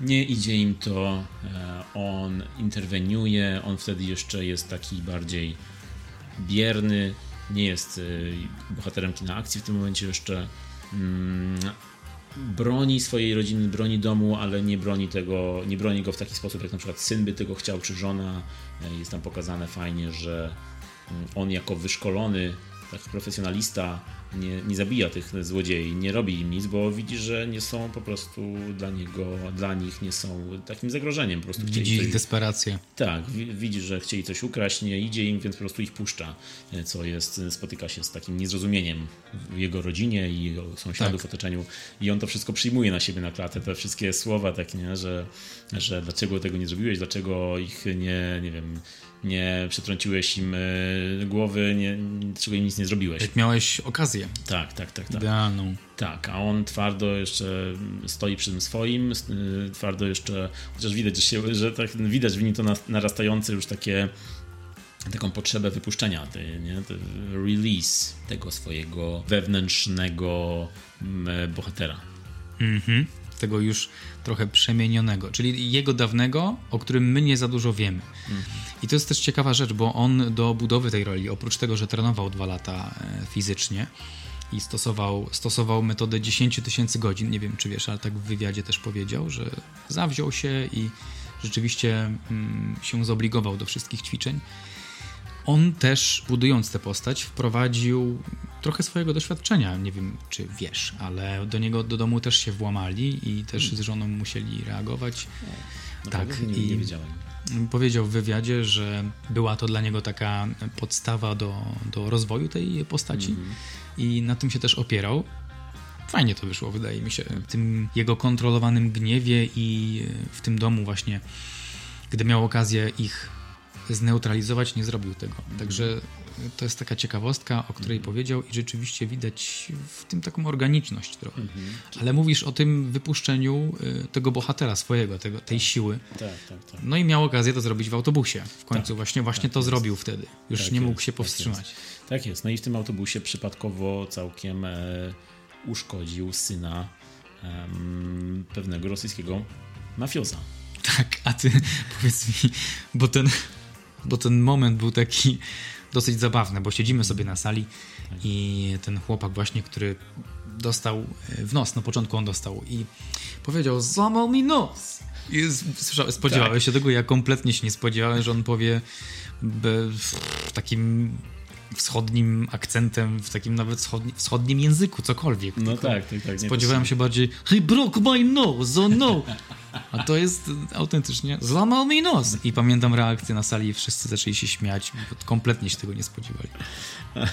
nie idzie im to, e, on interweniuje, on wtedy jeszcze jest taki bardziej bierny, nie jest e, bohaterem kina akcji w tym momencie jeszcze. Mm, Broni swojej rodziny, broni domu, ale nie broni tego, nie broni go w taki sposób, jak na przykład syn by tego chciał, czy żona. E, Jest tam pokazane fajnie, że mm, on jako wyszkolony, taki profesjonalista nie, nie zabija tych złodziei, nie robi im nic, bo widzi, że nie są po prostu dla niego, dla nich nie są takim zagrożeniem. Po prostu Widzi ich coś, desperację. tak, wi- widzi, że chcieli coś ukraść, nie idzie im, więc po prostu ich puszcza, co jest, spotyka się z takim niezrozumieniem w jego rodzinie i jego sąsiadów w otoczeniu i on to wszystko przyjmuje na siebie na klatę, te wszystkie słowa takie, nie, że, że dlaczego tego nie zrobiłeś, dlaczego ich nie, nie wiem, nie przetrąciłeś im e, głowy, nie, dlaczego im nic nie zrobiłeś. Jak miałeś okazję Tak, tak, tak, tak. idealną. Tak, a on twardo jeszcze stoi przy tym swoim, y, twardo jeszcze, chociaż widać, że, się, że tak, widać w nim to narastające już takie taką potrzebę wypuszczenia, nie? Release tego swojego wewnętrznego mm, bohatera. Mhm. Tego już trochę przemienionego, czyli jego dawnego, o którym my nie za dużo wiemy. I to jest też ciekawa rzecz, bo on do budowy tej roli, oprócz tego, że trenował dwa lata e, fizycznie i stosował, stosował metodę 10 tysięcy godzin, nie wiem czy wiesz, ale tak w wywiadzie też powiedział, że zawziął się i rzeczywiście mm, się zobligował do wszystkich ćwiczeń. On też, budując tę postać, wprowadził trochę swojego doświadczenia. Nie wiem, czy wiesz, ale do niego do domu też się włamali i też z żoną musieli reagować. Naprawdę Tak, nie, nie wiedziałem. Powiedział w wywiadzie, że była to dla niego taka podstawa do, do rozwoju tej postaci i na tym się też opierał. Fajnie to wyszło, wydaje mi się. W tym jego kontrolowanym gniewie i w tym domu właśnie, gdy miał okazję ich zneutralizować, nie zrobił tego. Także to jest taka ciekawostka, o której powiedział i rzeczywiście widać w tym taką organiczność trochę. Ale mówisz o tym wypuszczeniu y, tego bohatera swojego, tego, tej siły. Tak, tak, tak. No i miał okazję to zrobić w autobusie. W końcu właśnie, właśnie to zrobił wtedy. Już nie mógł się powstrzymać. Tak jest. No i w tym autobusie przypadkowo całkiem e, uszkodził syna pewnego rosyjskiego mafioza. Tak, a ty <laughs> powiedz mi, bo ten, bo ten moment był taki <laughs> dosyć zabawny, bo siedzimy sobie na sali i ten chłopak właśnie, który dostał e, w nos, na początku on dostał i powiedział, złamał mi nos. I s- słysza- spodziewałeś się tego? Ja kompletnie się nie spodziewałem, że on powie w takim wschodnim akcentem, w takim nawet wschodni, wschodnim języku, cokolwiek. No Tylko tak, tak, tak. Spodziewałem się bardziej He broke my nose, oh no! A to jest autentycznie złamał mi nos. I pamiętam reakcję na sali, wszyscy zaczęli się śmiać, bo kompletnie się tego nie spodziewali. <laughs>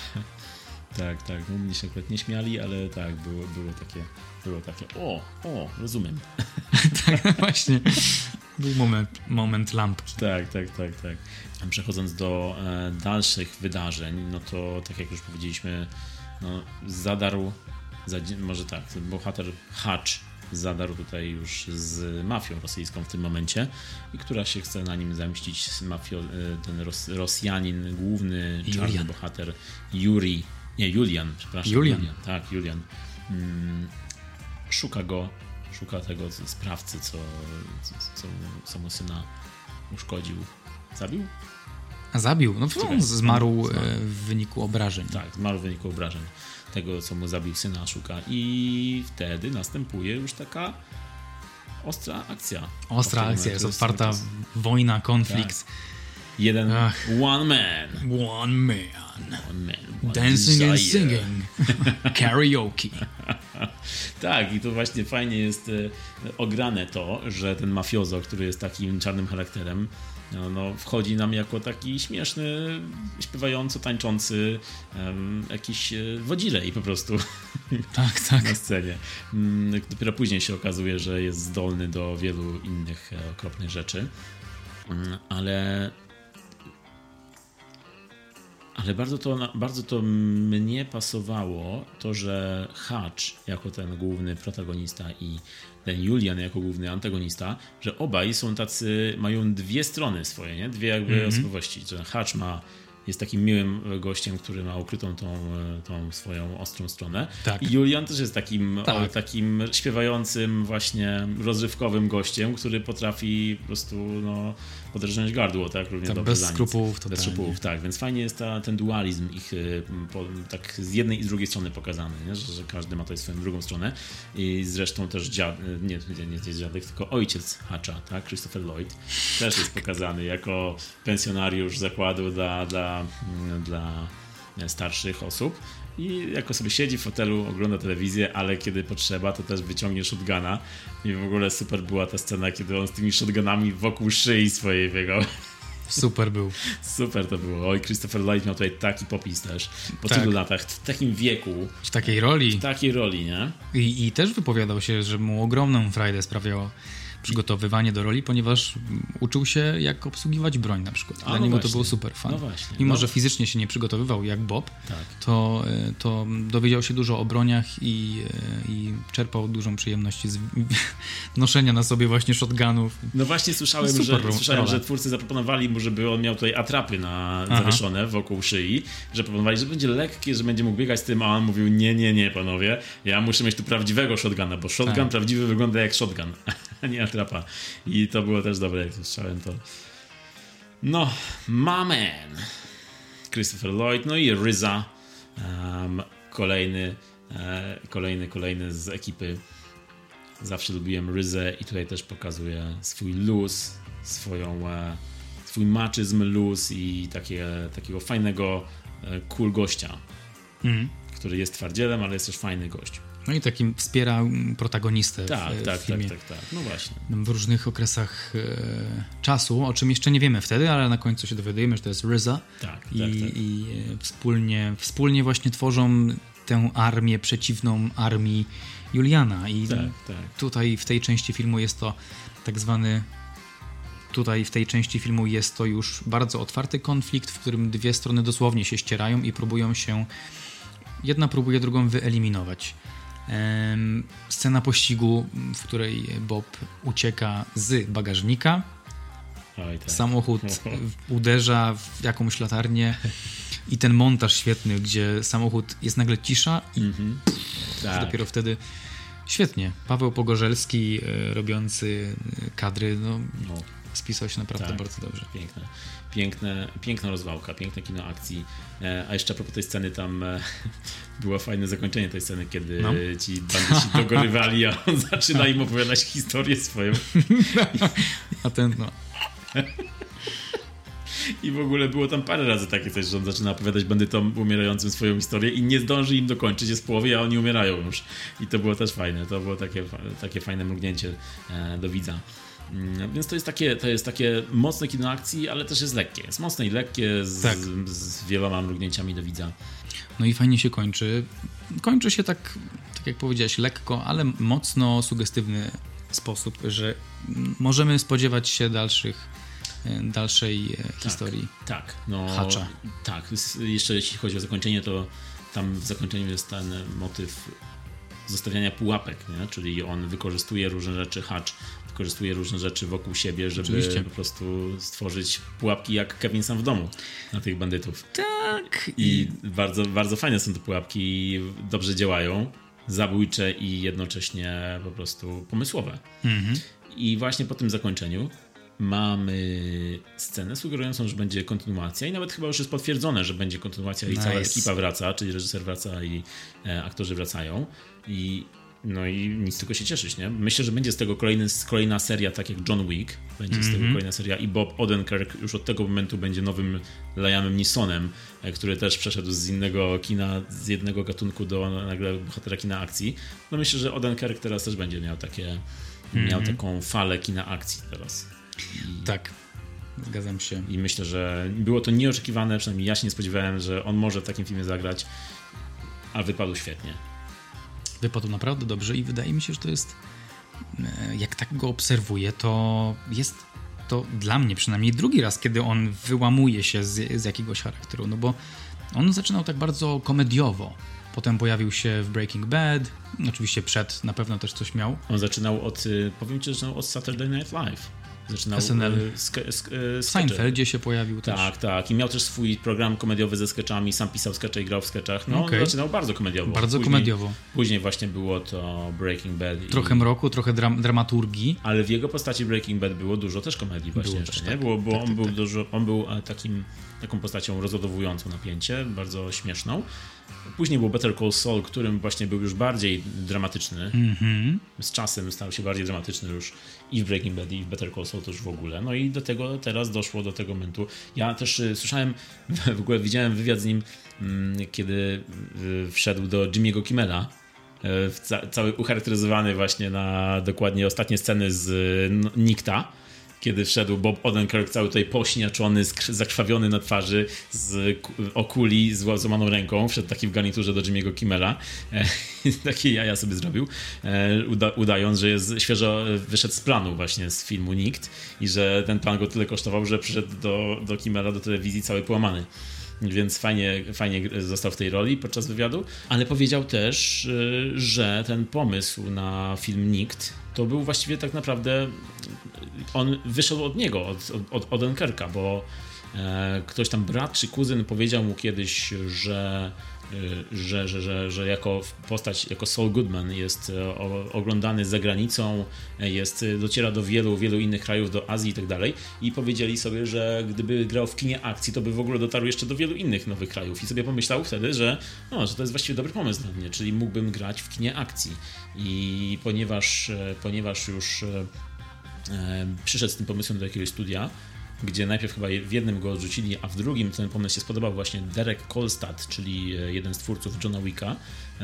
Tak, tak. No, mnie się akurat nie śmiali, ale tak, było, było takie, było takie, o, o, rozumiem. <laughs> tak, właśnie. Był moment, moment lampki. Tak, tak, tak, tak. Przechodząc do e, dalszych wydarzeń, no to tak jak już powiedzieliśmy, no, zadarł, zadzi- może tak, bohater Hacz zadarł tutaj już z mafią rosyjską w tym momencie i która się chce na nim zamścić, mafio, e, ten Ros, Rosjanin, główny czarny Julian. bohater Yuri, nie, Julian, przepraszam. Julian. tak, Julian. Mm, szuka go, szuka tego sprawcy, co, co, co, mu syna uszkodził. Zabił? A zabił. No, on zmarł e, w wyniku obrażeń. Tak, zmarł w wyniku obrażeń. Tego, co mu zabił syna, szuka. I wtedy następuje już taka ostra akcja. Ostra akcja, jest otwarta wojna, konflikt. Jeden Ach. one man. One man. One man. One Dancing and desire. singing. <laughs> Karaoke. Tak, i to właśnie fajnie jest e, ograne to, że ten mafiozo, który jest takim czarnym charakterem, no, no, wchodzi nam jako taki śmieszny, śpiewająco tańczący em, jakiś e, wodzilej po prostu <laughs> Tak, tak. na scenie. Mm, Dopiero później się okazuje, że jest zdolny do wielu innych e, okropnych rzeczy, Mm, ale ale bardzo to, bardzo to mnie pasowało, to, że Hutch jako ten główny protagonista i ten Julian jako główny antagonista, że obaj są tacy, mają dwie strony swoje, nie? Dwie jakby osobowości, że Hutch ma jest takim miłym gościem, który ma ukrytą tą, e, tą swoją ostrą stronę. Tak. I Julian też jest takim, Tak. o, takim śpiewającym, właśnie rozrywkowym gościem, który potrafi po prostu no, podrżnąć gardło, tak? Równie Tak, dobrze bez skrupułów Bez totalnie. skrupułów, tak. Więc fajnie jest ta, ten dualizm ich y, po, tak z jednej i z drugiej strony pokazany? Że, że każdy ma tutaj swoją drugą stronę. I zresztą też dziad, nie, nie, nie jest dziadek, tylko ojciec Hatcha, tak? Christopher Lloyd też jest pokazany jako pensjonariusz zakładu dla, dla, mm, dla starszych osób. I jako sobie siedzi w fotelu, ogląda telewizję, ale kiedy potrzeba, to też wyciągnie shotguna. I w ogóle super była ta scena, kiedy on z tymi shotgunami wokół szyi swojej biegał. Super był. <laughs> Super to było. Oj, Christopher Lloyd miał tutaj taki popis też. Po Tak. tylu latach, w takim wieku, W takiej roli. w takiej roli, nie? I, I też wypowiadał się, że mu ogromną frajdę sprawiało przygotowywanie do roli, ponieważ uczył się, jak obsługiwać broń na przykład. Dla no niego to właśnie. było super fan. No właśnie, Mimo, no. że fizycznie się nie przygotowywał jak Bob, Tak. to, y, to dowiedział się dużo o broniach i, y, i czerpał dużą przyjemność z <laughs> noszenia na sobie właśnie shotgunów. No właśnie słyszałem, że, słyszałem rola. że twórcy zaproponowali mu, żeby on miał tutaj atrapy na, Aha. zawieszone wokół szyi, że proponowali, że będzie lekkie, że będzie mógł biegać z tym, a on mówił, nie, nie, nie, panowie, ja muszę mieć tu prawdziwego shotguna, bo shotgun Tak. prawdziwy wygląda jak shotgun, <laughs> a nie atrapa. I to było też dobre, jak słyszałem to. No, my man. Christopher Lloyd, no i Ryza, um, kolejny, e, kolejny, kolejny z ekipy Zawsze lubiłem Ryzę i tutaj też pokazuje swój luz, swoją, e, swój maczyzm, luz i takie, takiego fajnego e, cool gościa, Mhm. który jest twardzielem, ale jest też fajny gość. No i takim wspiera mm, protagonistę Tak, w, tak, w filmie. tak, tak, tak. No właśnie. w różnych okresach e, czasu, o czym jeszcze nie wiemy wtedy, ale na końcu się dowiadujemy, że to jest Ryza Tak, i, tak, tak. i e, wspólnie, wspólnie właśnie tworzą tę armię przeciwną armii Juliana i Tak, tak. tutaj w tej części filmu jest to tak zwany tutaj w tej części filmu jest to już bardzo otwarty konflikt, w którym dwie strony dosłownie się ścierają i próbują się. Jedna próbuje drugą wyeliminować. Scena pościgu, w której Bob ucieka z bagażnika. Oj, tak. Samochód <laughs> uderza w jakąś latarnię i ten montaż świetny, gdzie samochód jest nagle cisza i mm -hmm. tak. dopiero wtedy świetnie. Paweł Pogorzelski e, robiący e, kadry, no, no. Spisał się naprawdę tak. bardzo dobrze. Piękne. Piękne, piękna rozwałka, piękne kino akcji. E, a jeszcze a propos tej sceny, tam <laughs> było fajne zakończenie tej sceny, kiedy no. ci bandyci dogorywali, a on zaczyna im opowiadać historię swoją. <laughs> a ten, no. I w ogóle było tam parę razy takie coś, że on zaczyna opowiadać bandytom umierającym swoją historię i nie zdąży im dokończyć, jest w połowie, a oni umierają już. I to było też fajne, to było takie, takie fajne mrugnięcie e, do widza. Mm, więc to jest, takie, to jest takie mocne kino akcji, ale też jest lekkie. Jest mocne i lekkie, z, tak. z, wieloma mrugnięciami do widza. No i fajnie się kończy. Kończy się tak, tak jak powiedziałeś, lekko, ale mocno sugestywny sposób, że możemy spodziewać się dalszych E, dalszej e, tak, historii. Tak, no. Hacza. Tak, jeszcze jeśli chodzi o zakończenie, to tam w zakończeniu jest ten motyw zostawiania pułapek, nie? czyli on wykorzystuje różne rzeczy, hacz wykorzystuje różne rzeczy wokół siebie, żeby Oczywiście. po prostu stworzyć pułapki jak Kevin sam w domu na tych bandytów. Tak. I bardzo, bardzo fajne są te pułapki, dobrze działają, zabójcze i jednocześnie po prostu pomysłowe. Mhm. I właśnie po tym zakończeniu mamy scenę sugerującą, że będzie kontynuacja i nawet chyba już jest potwierdzone, że będzie kontynuacja nice. i cała ekipa wraca, czyli reżyser wraca i e, aktorzy wracają i no i nic tylko się cieszyć, nie? Myślę, że będzie z tego kolejny, kolejna seria, tak jak John Wick, będzie mm -hmm. z tego mhm. kolejna seria i Bob Odenkirk już od tego momentu będzie nowym Liamem Nisonem, e, który też przeszedł z innego kina, z jednego gatunku do nagle bohatera kina akcji. No myślę, że Odenkirk teraz też będzie miał takie, mm -hmm. miał mhm. taką falę kina akcji teraz. Tak. Zgadzam się. I myślę, że było to nieoczekiwane, przynajmniej ja się nie spodziewałem, że on może w takim filmie zagrać, a wypadł świetnie. Wypadł naprawdę dobrze i wydaje mi się, że to jest, e, jak tak go obserwuję, to jest to dla mnie przynajmniej drugi raz, kiedy on wyłamuje się z, z jakiegoś charakteru, no bo on zaczynał tak bardzo komediowo. Potem pojawił się w Breaking Bad, oczywiście przed na pewno też coś miał. On zaczynał od, y, powiem ci, że od Saturday Night Live. Zaczynał SNL. w Seinfeldzie się pojawił też. Tak, tak. I miał też swój program komediowy ze sketchami. Sam pisał skecze i grał w sketchach. No, okay. zaczynał bardzo komediowo. Bardzo później, komediowo. Później właśnie było to Breaking Bad. Trochę i... mroku, trochę dram dramaturgii. Ale w jego postaci Breaking Bad było dużo też komedii właśnie było jeszcze, też, nie? Tak. Było, bo tak, on, tak, był tak. Dużo, on był e, takim, taką postacią rozładowującą napięcie, bardzo śmieszną. Później był Better Call Saul, którym właśnie był już bardziej dramatyczny. Mm -hmm. Z czasem stał się bardziej dramatyczny już i w Breaking Bad, i w Better Call Saul też w ogóle. No i do tego teraz doszło do tego momentu. Ja też y, słyszałem, <laughs> w ogóle widziałem wywiad z nim, y, kiedy y, wszedł do Jimmy'ego Kimmela. Ca cały ucharakteryzowany właśnie na dokładnie ostatnie sceny z Nikta kiedy wszedł Bob Odenkirk cały tutaj pośniaczony, zakrwawiony na twarzy, z okuli, z złamaną ręką, wszedł taki w garniturze do Jimmy'ego Kimmela. E, <laughs> takie jaja sobie zrobił, e, uda udając, że jest świeżo wyszedł z planu właśnie z filmu Nikt i że ten plan go tyle kosztował, że przyszedł do, do Kimmela, do telewizji cały połamany więc fajnie, fajnie został w tej roli podczas wywiadu, ale powiedział też, e, że ten pomysł na film Nikt to był właściwie tak naprawdę on wyszedł od niego, od, od, od Dunkerka, bo e, ktoś tam brat czy kuzyn powiedział mu kiedyś, że że, że, że, że jako postać, jako Saul Goodman jest e, oglądany za granicą, jest, dociera do wielu, wielu innych krajów, do Azji i tak dalej. I powiedzieli sobie, że gdyby grał w kinie akcji, to by w ogóle dotarł jeszcze do wielu innych nowych krajów. I sobie pomyślał wtedy, że, no, że to jest właściwie dobry pomysł dla mnie, czyli mógłbym grać w kinie akcji. I ponieważ, ponieważ już przyszedł z tym pomysłem do jakiegoś studia, gdzie najpierw chyba w jednym go odrzucili, a w drugim ten pomysł się spodobał właśnie Derek Kolstad, czyli e, jeden z twórców Johna Wicka,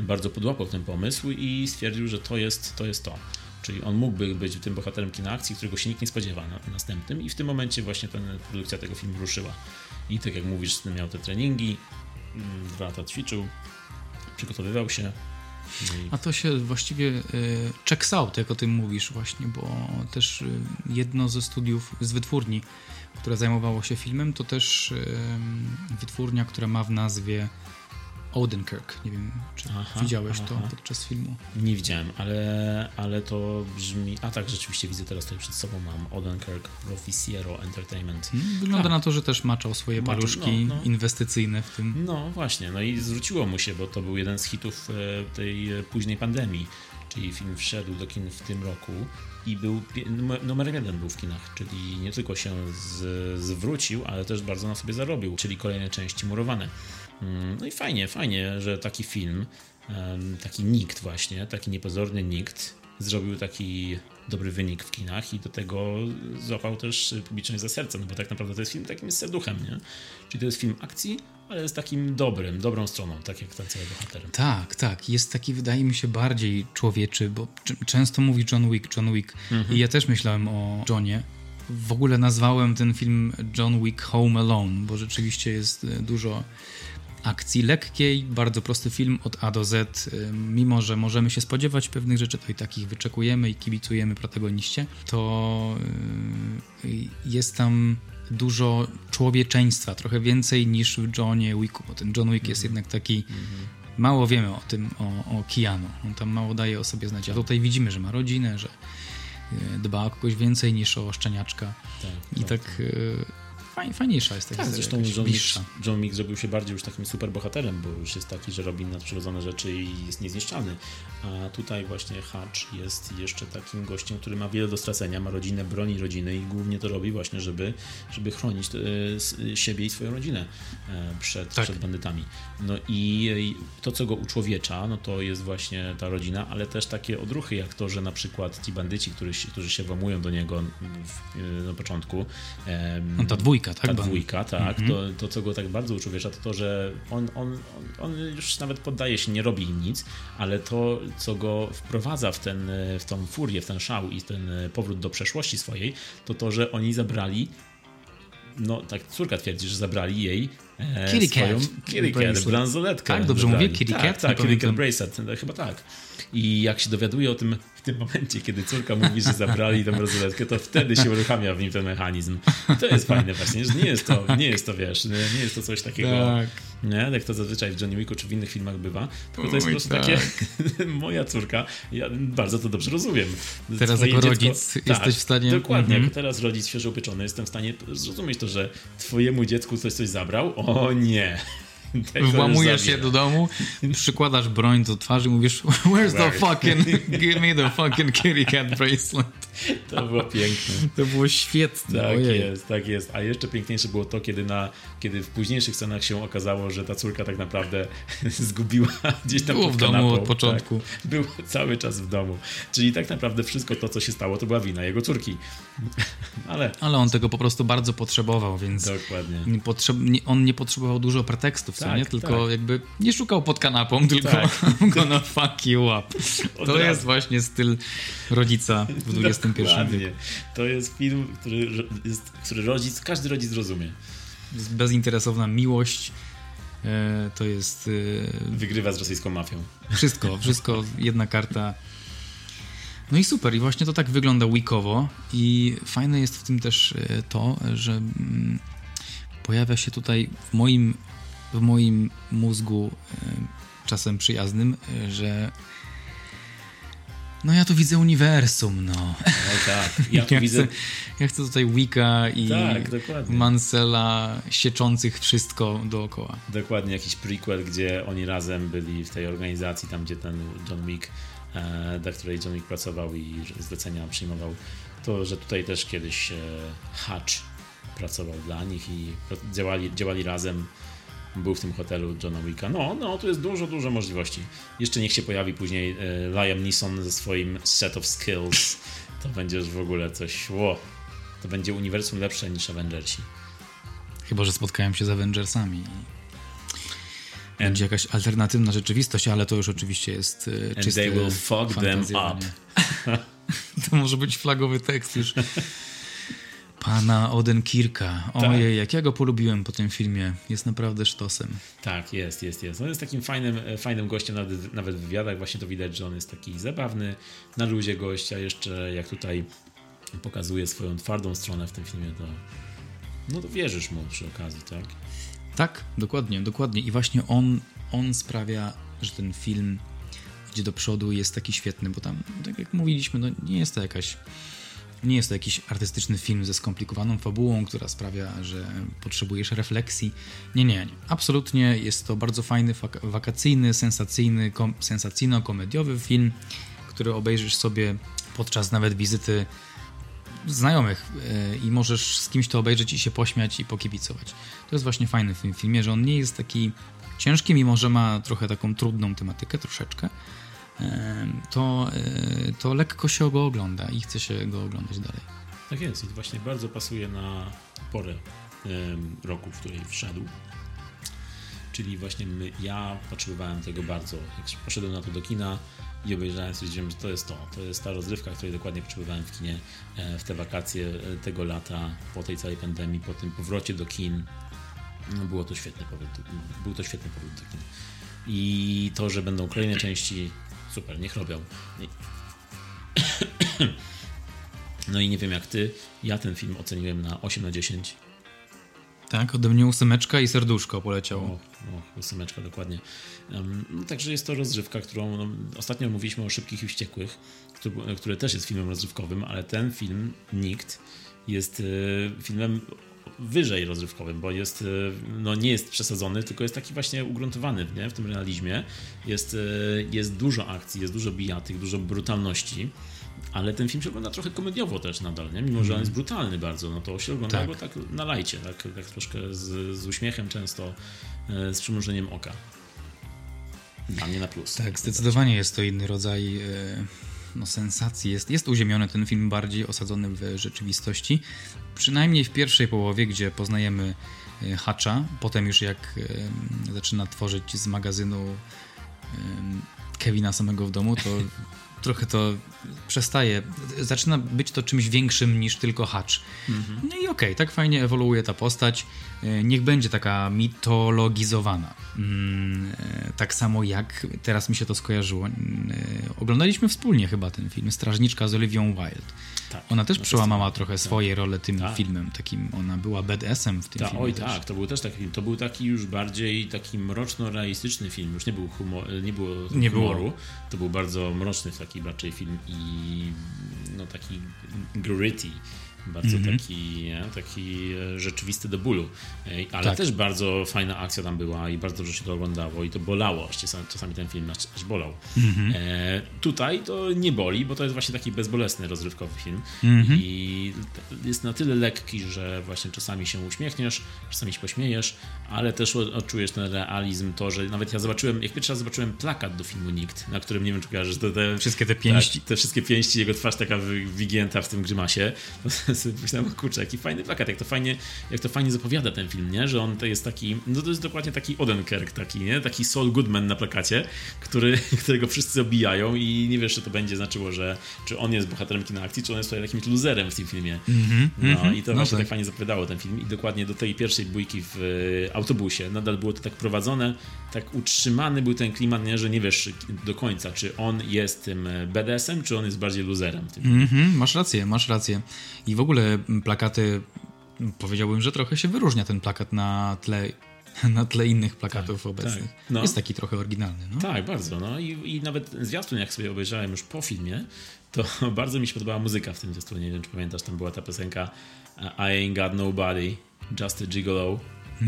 bardzo podłapał ten pomysł i stwierdził, że to jest to. Jest to. Czyli on mógłby być tym bohaterem kina akcji, którego się nikt nie spodziewa na następnym i w tym momencie właśnie ten, produkcja tego filmu ruszyła. I tak jak mówisz, miał te treningi, mm, dwa lata ćwiczył, przygotowywał się No A to się właściwie y, checks out, jak o tym mówisz właśnie, bo też jedno ze studiów z wytwórni, które zajmowało się filmem, to też wytwórnia, która ma w nazwie Odenkirk. Nie wiem, czy Aha, widziałeś to aha. podczas filmu. Nie widziałem, ale, ale to brzmi... A tak, rzeczywiście widzę teraz tutaj przed sobą mam Odenkirk Proficiero Entertainment. Hmm, Wygląda Tak. na to, że też maczał swoje Maczał, paluszki no, no. inwestycyjne w tym. No właśnie, no i zwróciło mu się, bo to był jeden z hitów e, tej późnej pandemii, czyli film wszedł do kin w tym roku i był numer- jeden był w kinach, czyli nie tylko się z, zwrócił, ale też bardzo na sobie zarobił, czyli kolejne części murowane. Mm, No i fajnie, fajnie, że taki film, taki nikt właśnie, taki niepozorny nikt zrobił taki dobry wynik w kinach i do tego złapał też publiczność za serce, no bo tak naprawdę to jest film takim serduchem, nie? Czyli to jest film akcji, ale z takim dobrym, dobrą stroną, tak jak ten cały bohater. Tak, tak. Jest taki, wydaje mi się, bardziej człowieczy, bo często mówi John Wick, John Wick. I ja też myślałem o Johnie. W ogóle nazwałem ten film John Wick Home Alone, bo rzeczywiście jest e, dużo akcji lekkiej, bardzo prosty film od A do Z. Mimo, że możemy się spodziewać pewnych rzeczy, to i takich wyczekujemy i kibicujemy protagoniście, to e, jest tam dużo człowieczeństwa, trochę więcej niż w Johnie Wicku, bo ten John Wick jest jednak taki mało wiemy o tym, o, o Keanu. On tam mało daje o sobie znać. A tutaj widzimy, że ma rodzinę, że e, dba o kogoś więcej niż o szczeniaczka. Tak, I tak e, faj, fajniejsza jest ta Tak, historia, zresztą John Wick zrobił się bardziej już takim super bohaterem, bo już jest taki, że robi nadprzyrodzone rzeczy i jest niezniszczalny. A tutaj właśnie Hutch jest jeszcze takim gościem, który ma wiele do stracenia, ma rodzinę, broni rodziny i głównie to robi właśnie, żeby, żeby chronić e, siebie i swoją rodzinę e, przed, Tak. przed bandytami. No i to, co go uczłowiecza, no to jest właśnie ta rodzina, ale też takie odruchy, jak to, że na przykład ci bandyci, którzy się, którzy się włamują do niego w, e, na początku, em, No ta dwójka, tak? ta dwójka, tak. Mhm. To, to, co go tak bardzo uczłowiecza, to to, że on, on, on, już nawet poddaje się, nie robi im nic, ale to, co go wprowadza w, ten, w tą furię, w ten szał i ten powrót do przeszłości swojej, to to, że oni zabrali no tak córka twierdzi, że zabrali jej e, Kitty swoją bracelet. bransoletkę. Tak, dobrze zabrali. mówię? Kitty tak, cat? Tak, pamiętam. Bracelet, chyba tak. I jak się dowiaduje o tym w tym momencie, kiedy córka mówi, że zabrali tę bransoletkę, to wtedy się uruchamia w nim ten mechanizm. I to jest fajne właśnie, że nie jest to, nie jest to wiesz, nie nie jest to coś takiego, Tak. nie, jak to zazwyczaj w Johnny Wicku czy w innych filmach bywa, tylko to jest po prostu tak. takie, <laughs> moja córka, ja bardzo to dobrze rozumiem. Teraz Twoje jako dziecko- rodzic jesteś w stanie- Dokładnie, Mhm. jako teraz rodzic świeżo upieczony, jestem w stanie zrozumieć to, że twojemu dziecku ktoś coś zabrał. O nie. <laughs> Włamujesz się do domu, przykładasz broń do twarzy i mówisz Where's the fucking, give me the fucking kitty cat bracelet. <laughs> To było piękne. To było świetne. Tak ojej. jest, tak jest. A jeszcze piękniejsze było to, kiedy, na, kiedy w późniejszych scenach się okazało, że ta córka tak naprawdę <laughs> zgubiła gdzieś tam Było w domu kanapą. od początku. Tak, było cały czas w domu. Czyli tak naprawdę wszystko to, co się stało, to była wina jego córki. Ale Ale on tego po prostu bardzo potrzebował, więc dokładnie. nie potrzeb, nie, on nie potrzebował dużo pretekstów, co Tak, nie? Tylko tak. jakby nie szukał pod kanapą, <laughs> tylko Tak. <laughs> gonna fuck you up. Od To razu. jest właśnie styl rodzica w <laughs> XXI wieku. To jest film, który, jest, który rodzic, każdy rodzic zrozumie. Jest Bezinteresowna miłość. E, to jest e, Wygrywa z rosyjską mafią. wszystko, wszystko, jedna karta. No i super, i właśnie to tak wygląda weekowo. I fajne jest w tym też e, to, że mm, pojawia się tutaj w moim, w moim mózgu e, czasem przyjaznym, e, że no ja tu widzę uniwersum, no. No tak. <laughs> Ja tu Ja widzę. chcę, ja chcę tutaj Wicka i Tak, dokładnie. Mansella sieczących wszystko dookoła. Dokładnie jakiś prequel, gdzie oni razem byli w tej organizacji, tam gdzie ten John Wick, e, dla której John Wick pracował i zlecenia przyjmował. To, że tutaj też kiedyś e, Hutch pracował dla nich i działali, działali razem. Był w tym hotelu Johna Wicka. No, no, tu jest dużo, dużo możliwości. Jeszcze niech się pojawi później e, Liam Neeson ze swoim set of skills. To będzie już w ogóle coś. Ło, to będzie uniwersum lepsze niż Avengersi. Chyba, że spotkają się z Avengersami. Będzie jakaś alternatywna rzeczywistość, ale to już oczywiście jest e, And czyste they will fuck them up. <laughs> To może być flagowy tekst już. Pana Odenkirka. Ojej, jak ja go polubiłem po tym filmie. Jest naprawdę sztosem. Tak, jest, jest, jest. On jest takim fajnym, e, fajnym gościem, nawet, nawet w wywiadach właśnie to widać, że on jest taki zabawny, na luzie gościa, jeszcze jak tutaj pokazuje swoją twardą stronę w tym filmie, to no to wierzysz mu przy okazji, tak? Tak, dokładnie, dokładnie. I właśnie on, on sprawia, że ten film idzie do przodu i jest taki świetny, bo tam, tak jak mówiliśmy, no nie jest to jakaś nie jest to jakiś artystyczny film ze skomplikowaną fabułą, która sprawia, że potrzebujesz refleksji. Nie, nie, nie. Absolutnie jest to bardzo fajny, wakacyjny, sensacyjny, kom sensacyjno-komediowy film, który obejrzysz sobie podczas nawet wizyty znajomych e, i możesz z kimś to obejrzeć i się pośmiać i pokibicować. To jest właśnie fajny w tym filmie, że on nie jest taki ciężki, mimo że ma trochę taką trudną tematykę, troszeczkę, to, e, to lekko się go ogląda i chce się go oglądać dalej. Tak jest i właśnie bardzo pasuje na porę roku, w której wszedł. Czyli właśnie my, ja potrzebowałem tego bardzo. Jak poszedłem na to do kina i obejrzałem, stwierdziłem, że to jest to. To jest ta rozrywka, której dokładnie potrzebowałem w kinie e, w te wakacje e, tego lata, po tej całej pandemii, po tym powrocie do kin. No, było to świetny powrót. Był to świetny powrót do kin. I to, że będą kolejne części, super, niech robią. <coughs> No i nie wiem jak ty, ja ten film oceniłem na 8 na 10. Tak, ode mnie ósemeczka i serduszko poleciało. O, o ósemeczka, dokładnie. Um, no, także jest to rozrywka, którą no, ostatnio mówiliśmy o Szybkich i Wściekłych, który, który też jest filmem rozrywkowym, ale ten film, Nikt, jest y, filmem wyżej rozrywkowym, bo jest, y, no nie jest przesadzony, tylko jest taki właśnie ugruntowany nie? w tym realizmie. Jest, y, jest dużo akcji, jest dużo bijatyk, dużo brutalności, ale ten film się ogląda trochę komediowo też nadal, nie? mimo że on jest brutalny bardzo, no to się ogląda tak. go tak na lajcie, tak, tak troszkę z, z uśmiechem często, z przymrużeniem oka. Dla mnie na plus. Tak, zdecydowanie jest to inny rodzaj no, sensacji. Jest, jest uziemiony ten film bardziej osadzony w rzeczywistości. Przynajmniej w pierwszej połowie, gdzie poznajemy e, Hatcha, potem już jak zaczyna tworzyć z magazynu Kevina samego w domu, to <laughs> trochę to przestaje, zaczyna być to czymś większym niż tylko Hatch. Mhm. No i okej, okay, tak fajnie ewoluuje ta postać. E, niech będzie taka mitologizowana. Mm, e, tak samo jak teraz mi się to skojarzyło. E, oglądaliśmy wspólnie chyba ten film, Strażniczka z Olivią Wilde. Tak, ona też no przełamała trochę tak. swoje role tym tak. filmem, takim, ona była BDS-em w tym Ta, filmie. Oj też. tak, to był też taki film, to był taki już bardziej taki mroczno-realistyczny film, już nie, był humor, nie było nie humoru, było. to był bardzo mroczny taki raczej film i no taki gritty bardzo mm -hmm. taki, taki rzeczywisty do bólu. Ale tak. też bardzo fajna akcja tam była i bardzo dobrze się to oglądało i to bolało. Czasami ten film aż bolał. Mm -hmm. e, tutaj to nie boli, bo to jest właśnie taki bezbolesny, rozrywkowy film mm -hmm. i jest na tyle lekki, że właśnie czasami się uśmiechniesz, czasami się pośmiejesz, ale też odczujesz ten realizm, to, że nawet ja zobaczyłem, jak pierwszy raz zobaczyłem plakat do filmu Nikt, na którym nie wiem, czy kojarzysz, to te, wszystkie te pięści. Tak, te wszystkie pięści, jego twarz taka wygięta w tym grymasie. <laughs> <laughs> myślałem, kurczę, jaki fajny plakat, jak to fajnie, jak to fajnie zapowiada ten film, nie? Że on to jest taki, no to jest dokładnie taki Odenkirk taki, nie? Taki Saul Goodman na plakacie, który, <laughs> którego wszyscy obijają i nie wiesz, czy to będzie znaczyło, że czy on jest bohaterem kina akcji, czy on jest tutaj jakimś luzerem w tym filmie. Mm -hmm, no mm -hmm, i to no właśnie tak. tak fajnie zapowiadało ten film i dokładnie do tej pierwszej bójki w autobusie nadal było to tak prowadzone, tak utrzymany był ten klimat, nie? że nie wiesz do końca, czy on jest tym BDS-em, czy on jest bardziej luzerem. Mm -hmm, masz rację, masz rację. I w ogóle plakaty, powiedziałbym, że trochę się wyróżnia ten plakat na tle <laughs> na tle innych plakatów tak, obecnych. Tak. No. Jest taki trochę oryginalny. No? Tak, bardzo. No. I, I nawet zwiastun, jak sobie obejrzałem już po filmie, to <laughs> bardzo mi się podobała muzyka w tym zwiastunie. Nie wiem, czy pamiętasz, tam była ta piosenka I Ain't Got Nobody, Just a Gigolo.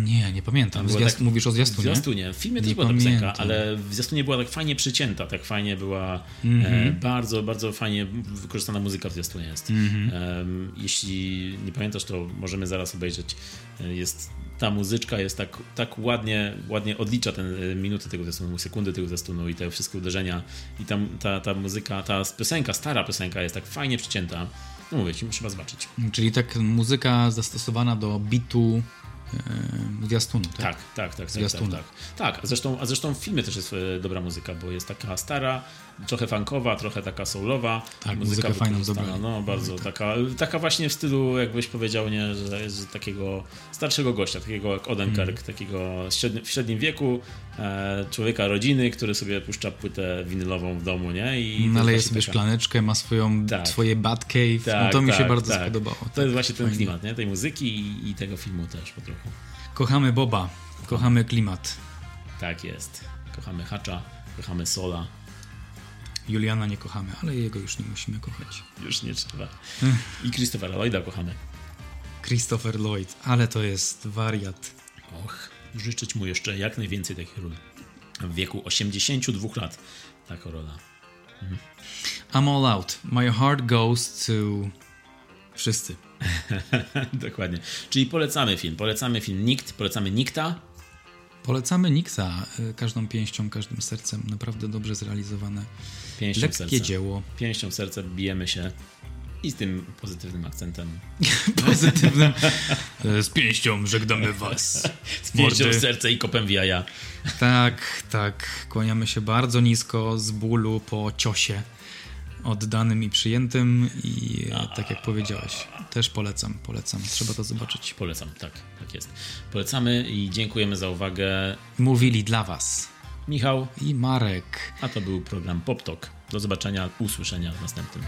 Nie, nie pamiętam. Zwiast... Tak, mówisz o zwiastunie? W zwiastunie. W filmie nie też była ta piosenka, ale w zwiastunie była tak fajnie przycięta, tak fajnie była mm -hmm. e, mhm. bardzo, bardzo fajnie wykorzystana muzyka w zwiastunie jest. Mm -hmm. e, jeśli nie pamiętasz, to możemy zaraz obejrzeć. E, jest ta muzyczka jest tak, tak ładnie, ładnie odlicza ten e, minuty tego zwiastunu, sekundy tego zwiastunu i te wszystkie uderzenia i tam, ta, ta muzyka, ta piosenka, stara piosenka jest tak fajnie przycięta. No mówię ci, trzeba zobaczyć. Czyli tak muzyka zastosowana do bitu zwiastunu, tak? Tak, tak, tak, tak, tak, tak. Tak, a zresztą, a zresztą w filmie też jest e, dobra muzyka, bo jest taka stara, trochę funkowa, trochę taka soulowa. Tak, muzykę fajną wykorzystana, dobrali. No, bardzo taka, taka właśnie w stylu, jakbyś powiedział, nie, że takiego starszego gościa, takiego jak Odenkirk, Mhm. takiego średni, w średnim wieku, e, człowieka rodziny, który sobie puszcza płytę winylową w domu, nie? I Naleje sobie taka- szklaneczkę, ma swoją, Tak. swoje Batcave. no Tak, to mi się tak, bardzo tak. spodobało. To jest właśnie ten klimat, nie? Tej muzyki i, i tego filmu też po trochu. Kochamy Boba, kochamy klimat. Tak jest. Kochamy Hacza, kochamy Sola. Juliana nie kochamy, ale jego już nie musimy kochać. Już nie trzeba. I Christophera Lloyda kochamy. Christopher Lloyd, ale to jest wariat. Och, życzyć mu jeszcze jak najwięcej takich ról. W wieku 82 lat taka rola. I'm all out. My heart goes to... Wszyscy. <laughs> Dokładnie. Czyli polecamy film. Polecamy film Nikt, polecamy Nikta. Polecamy Nixa y, każdą pięścią, każdym sercem. Naprawdę dobrze zrealizowane. Pięścią Lekkie serca. dzieło. Pięścią serca bijemy się i z tym pozytywnym akcentem. <laughs> Pozytywnym. E, Z pięścią żegnamy was. <laughs> Z pięścią Mordy. serce i kopem w jaja. Tak, tak. Kłaniamy się bardzo nisko z bólu po ciosie oddanym i przyjętym i tak jak powiedziałeś, też polecam, polecam. Trzeba to zobaczyć. Polecam, tak, tak jest. Polecamy i dziękujemy za uwagę. Mówili dla was Michał, i Marek. a to był program Pop Talk. Do zobaczenia, usłyszenia w następnym.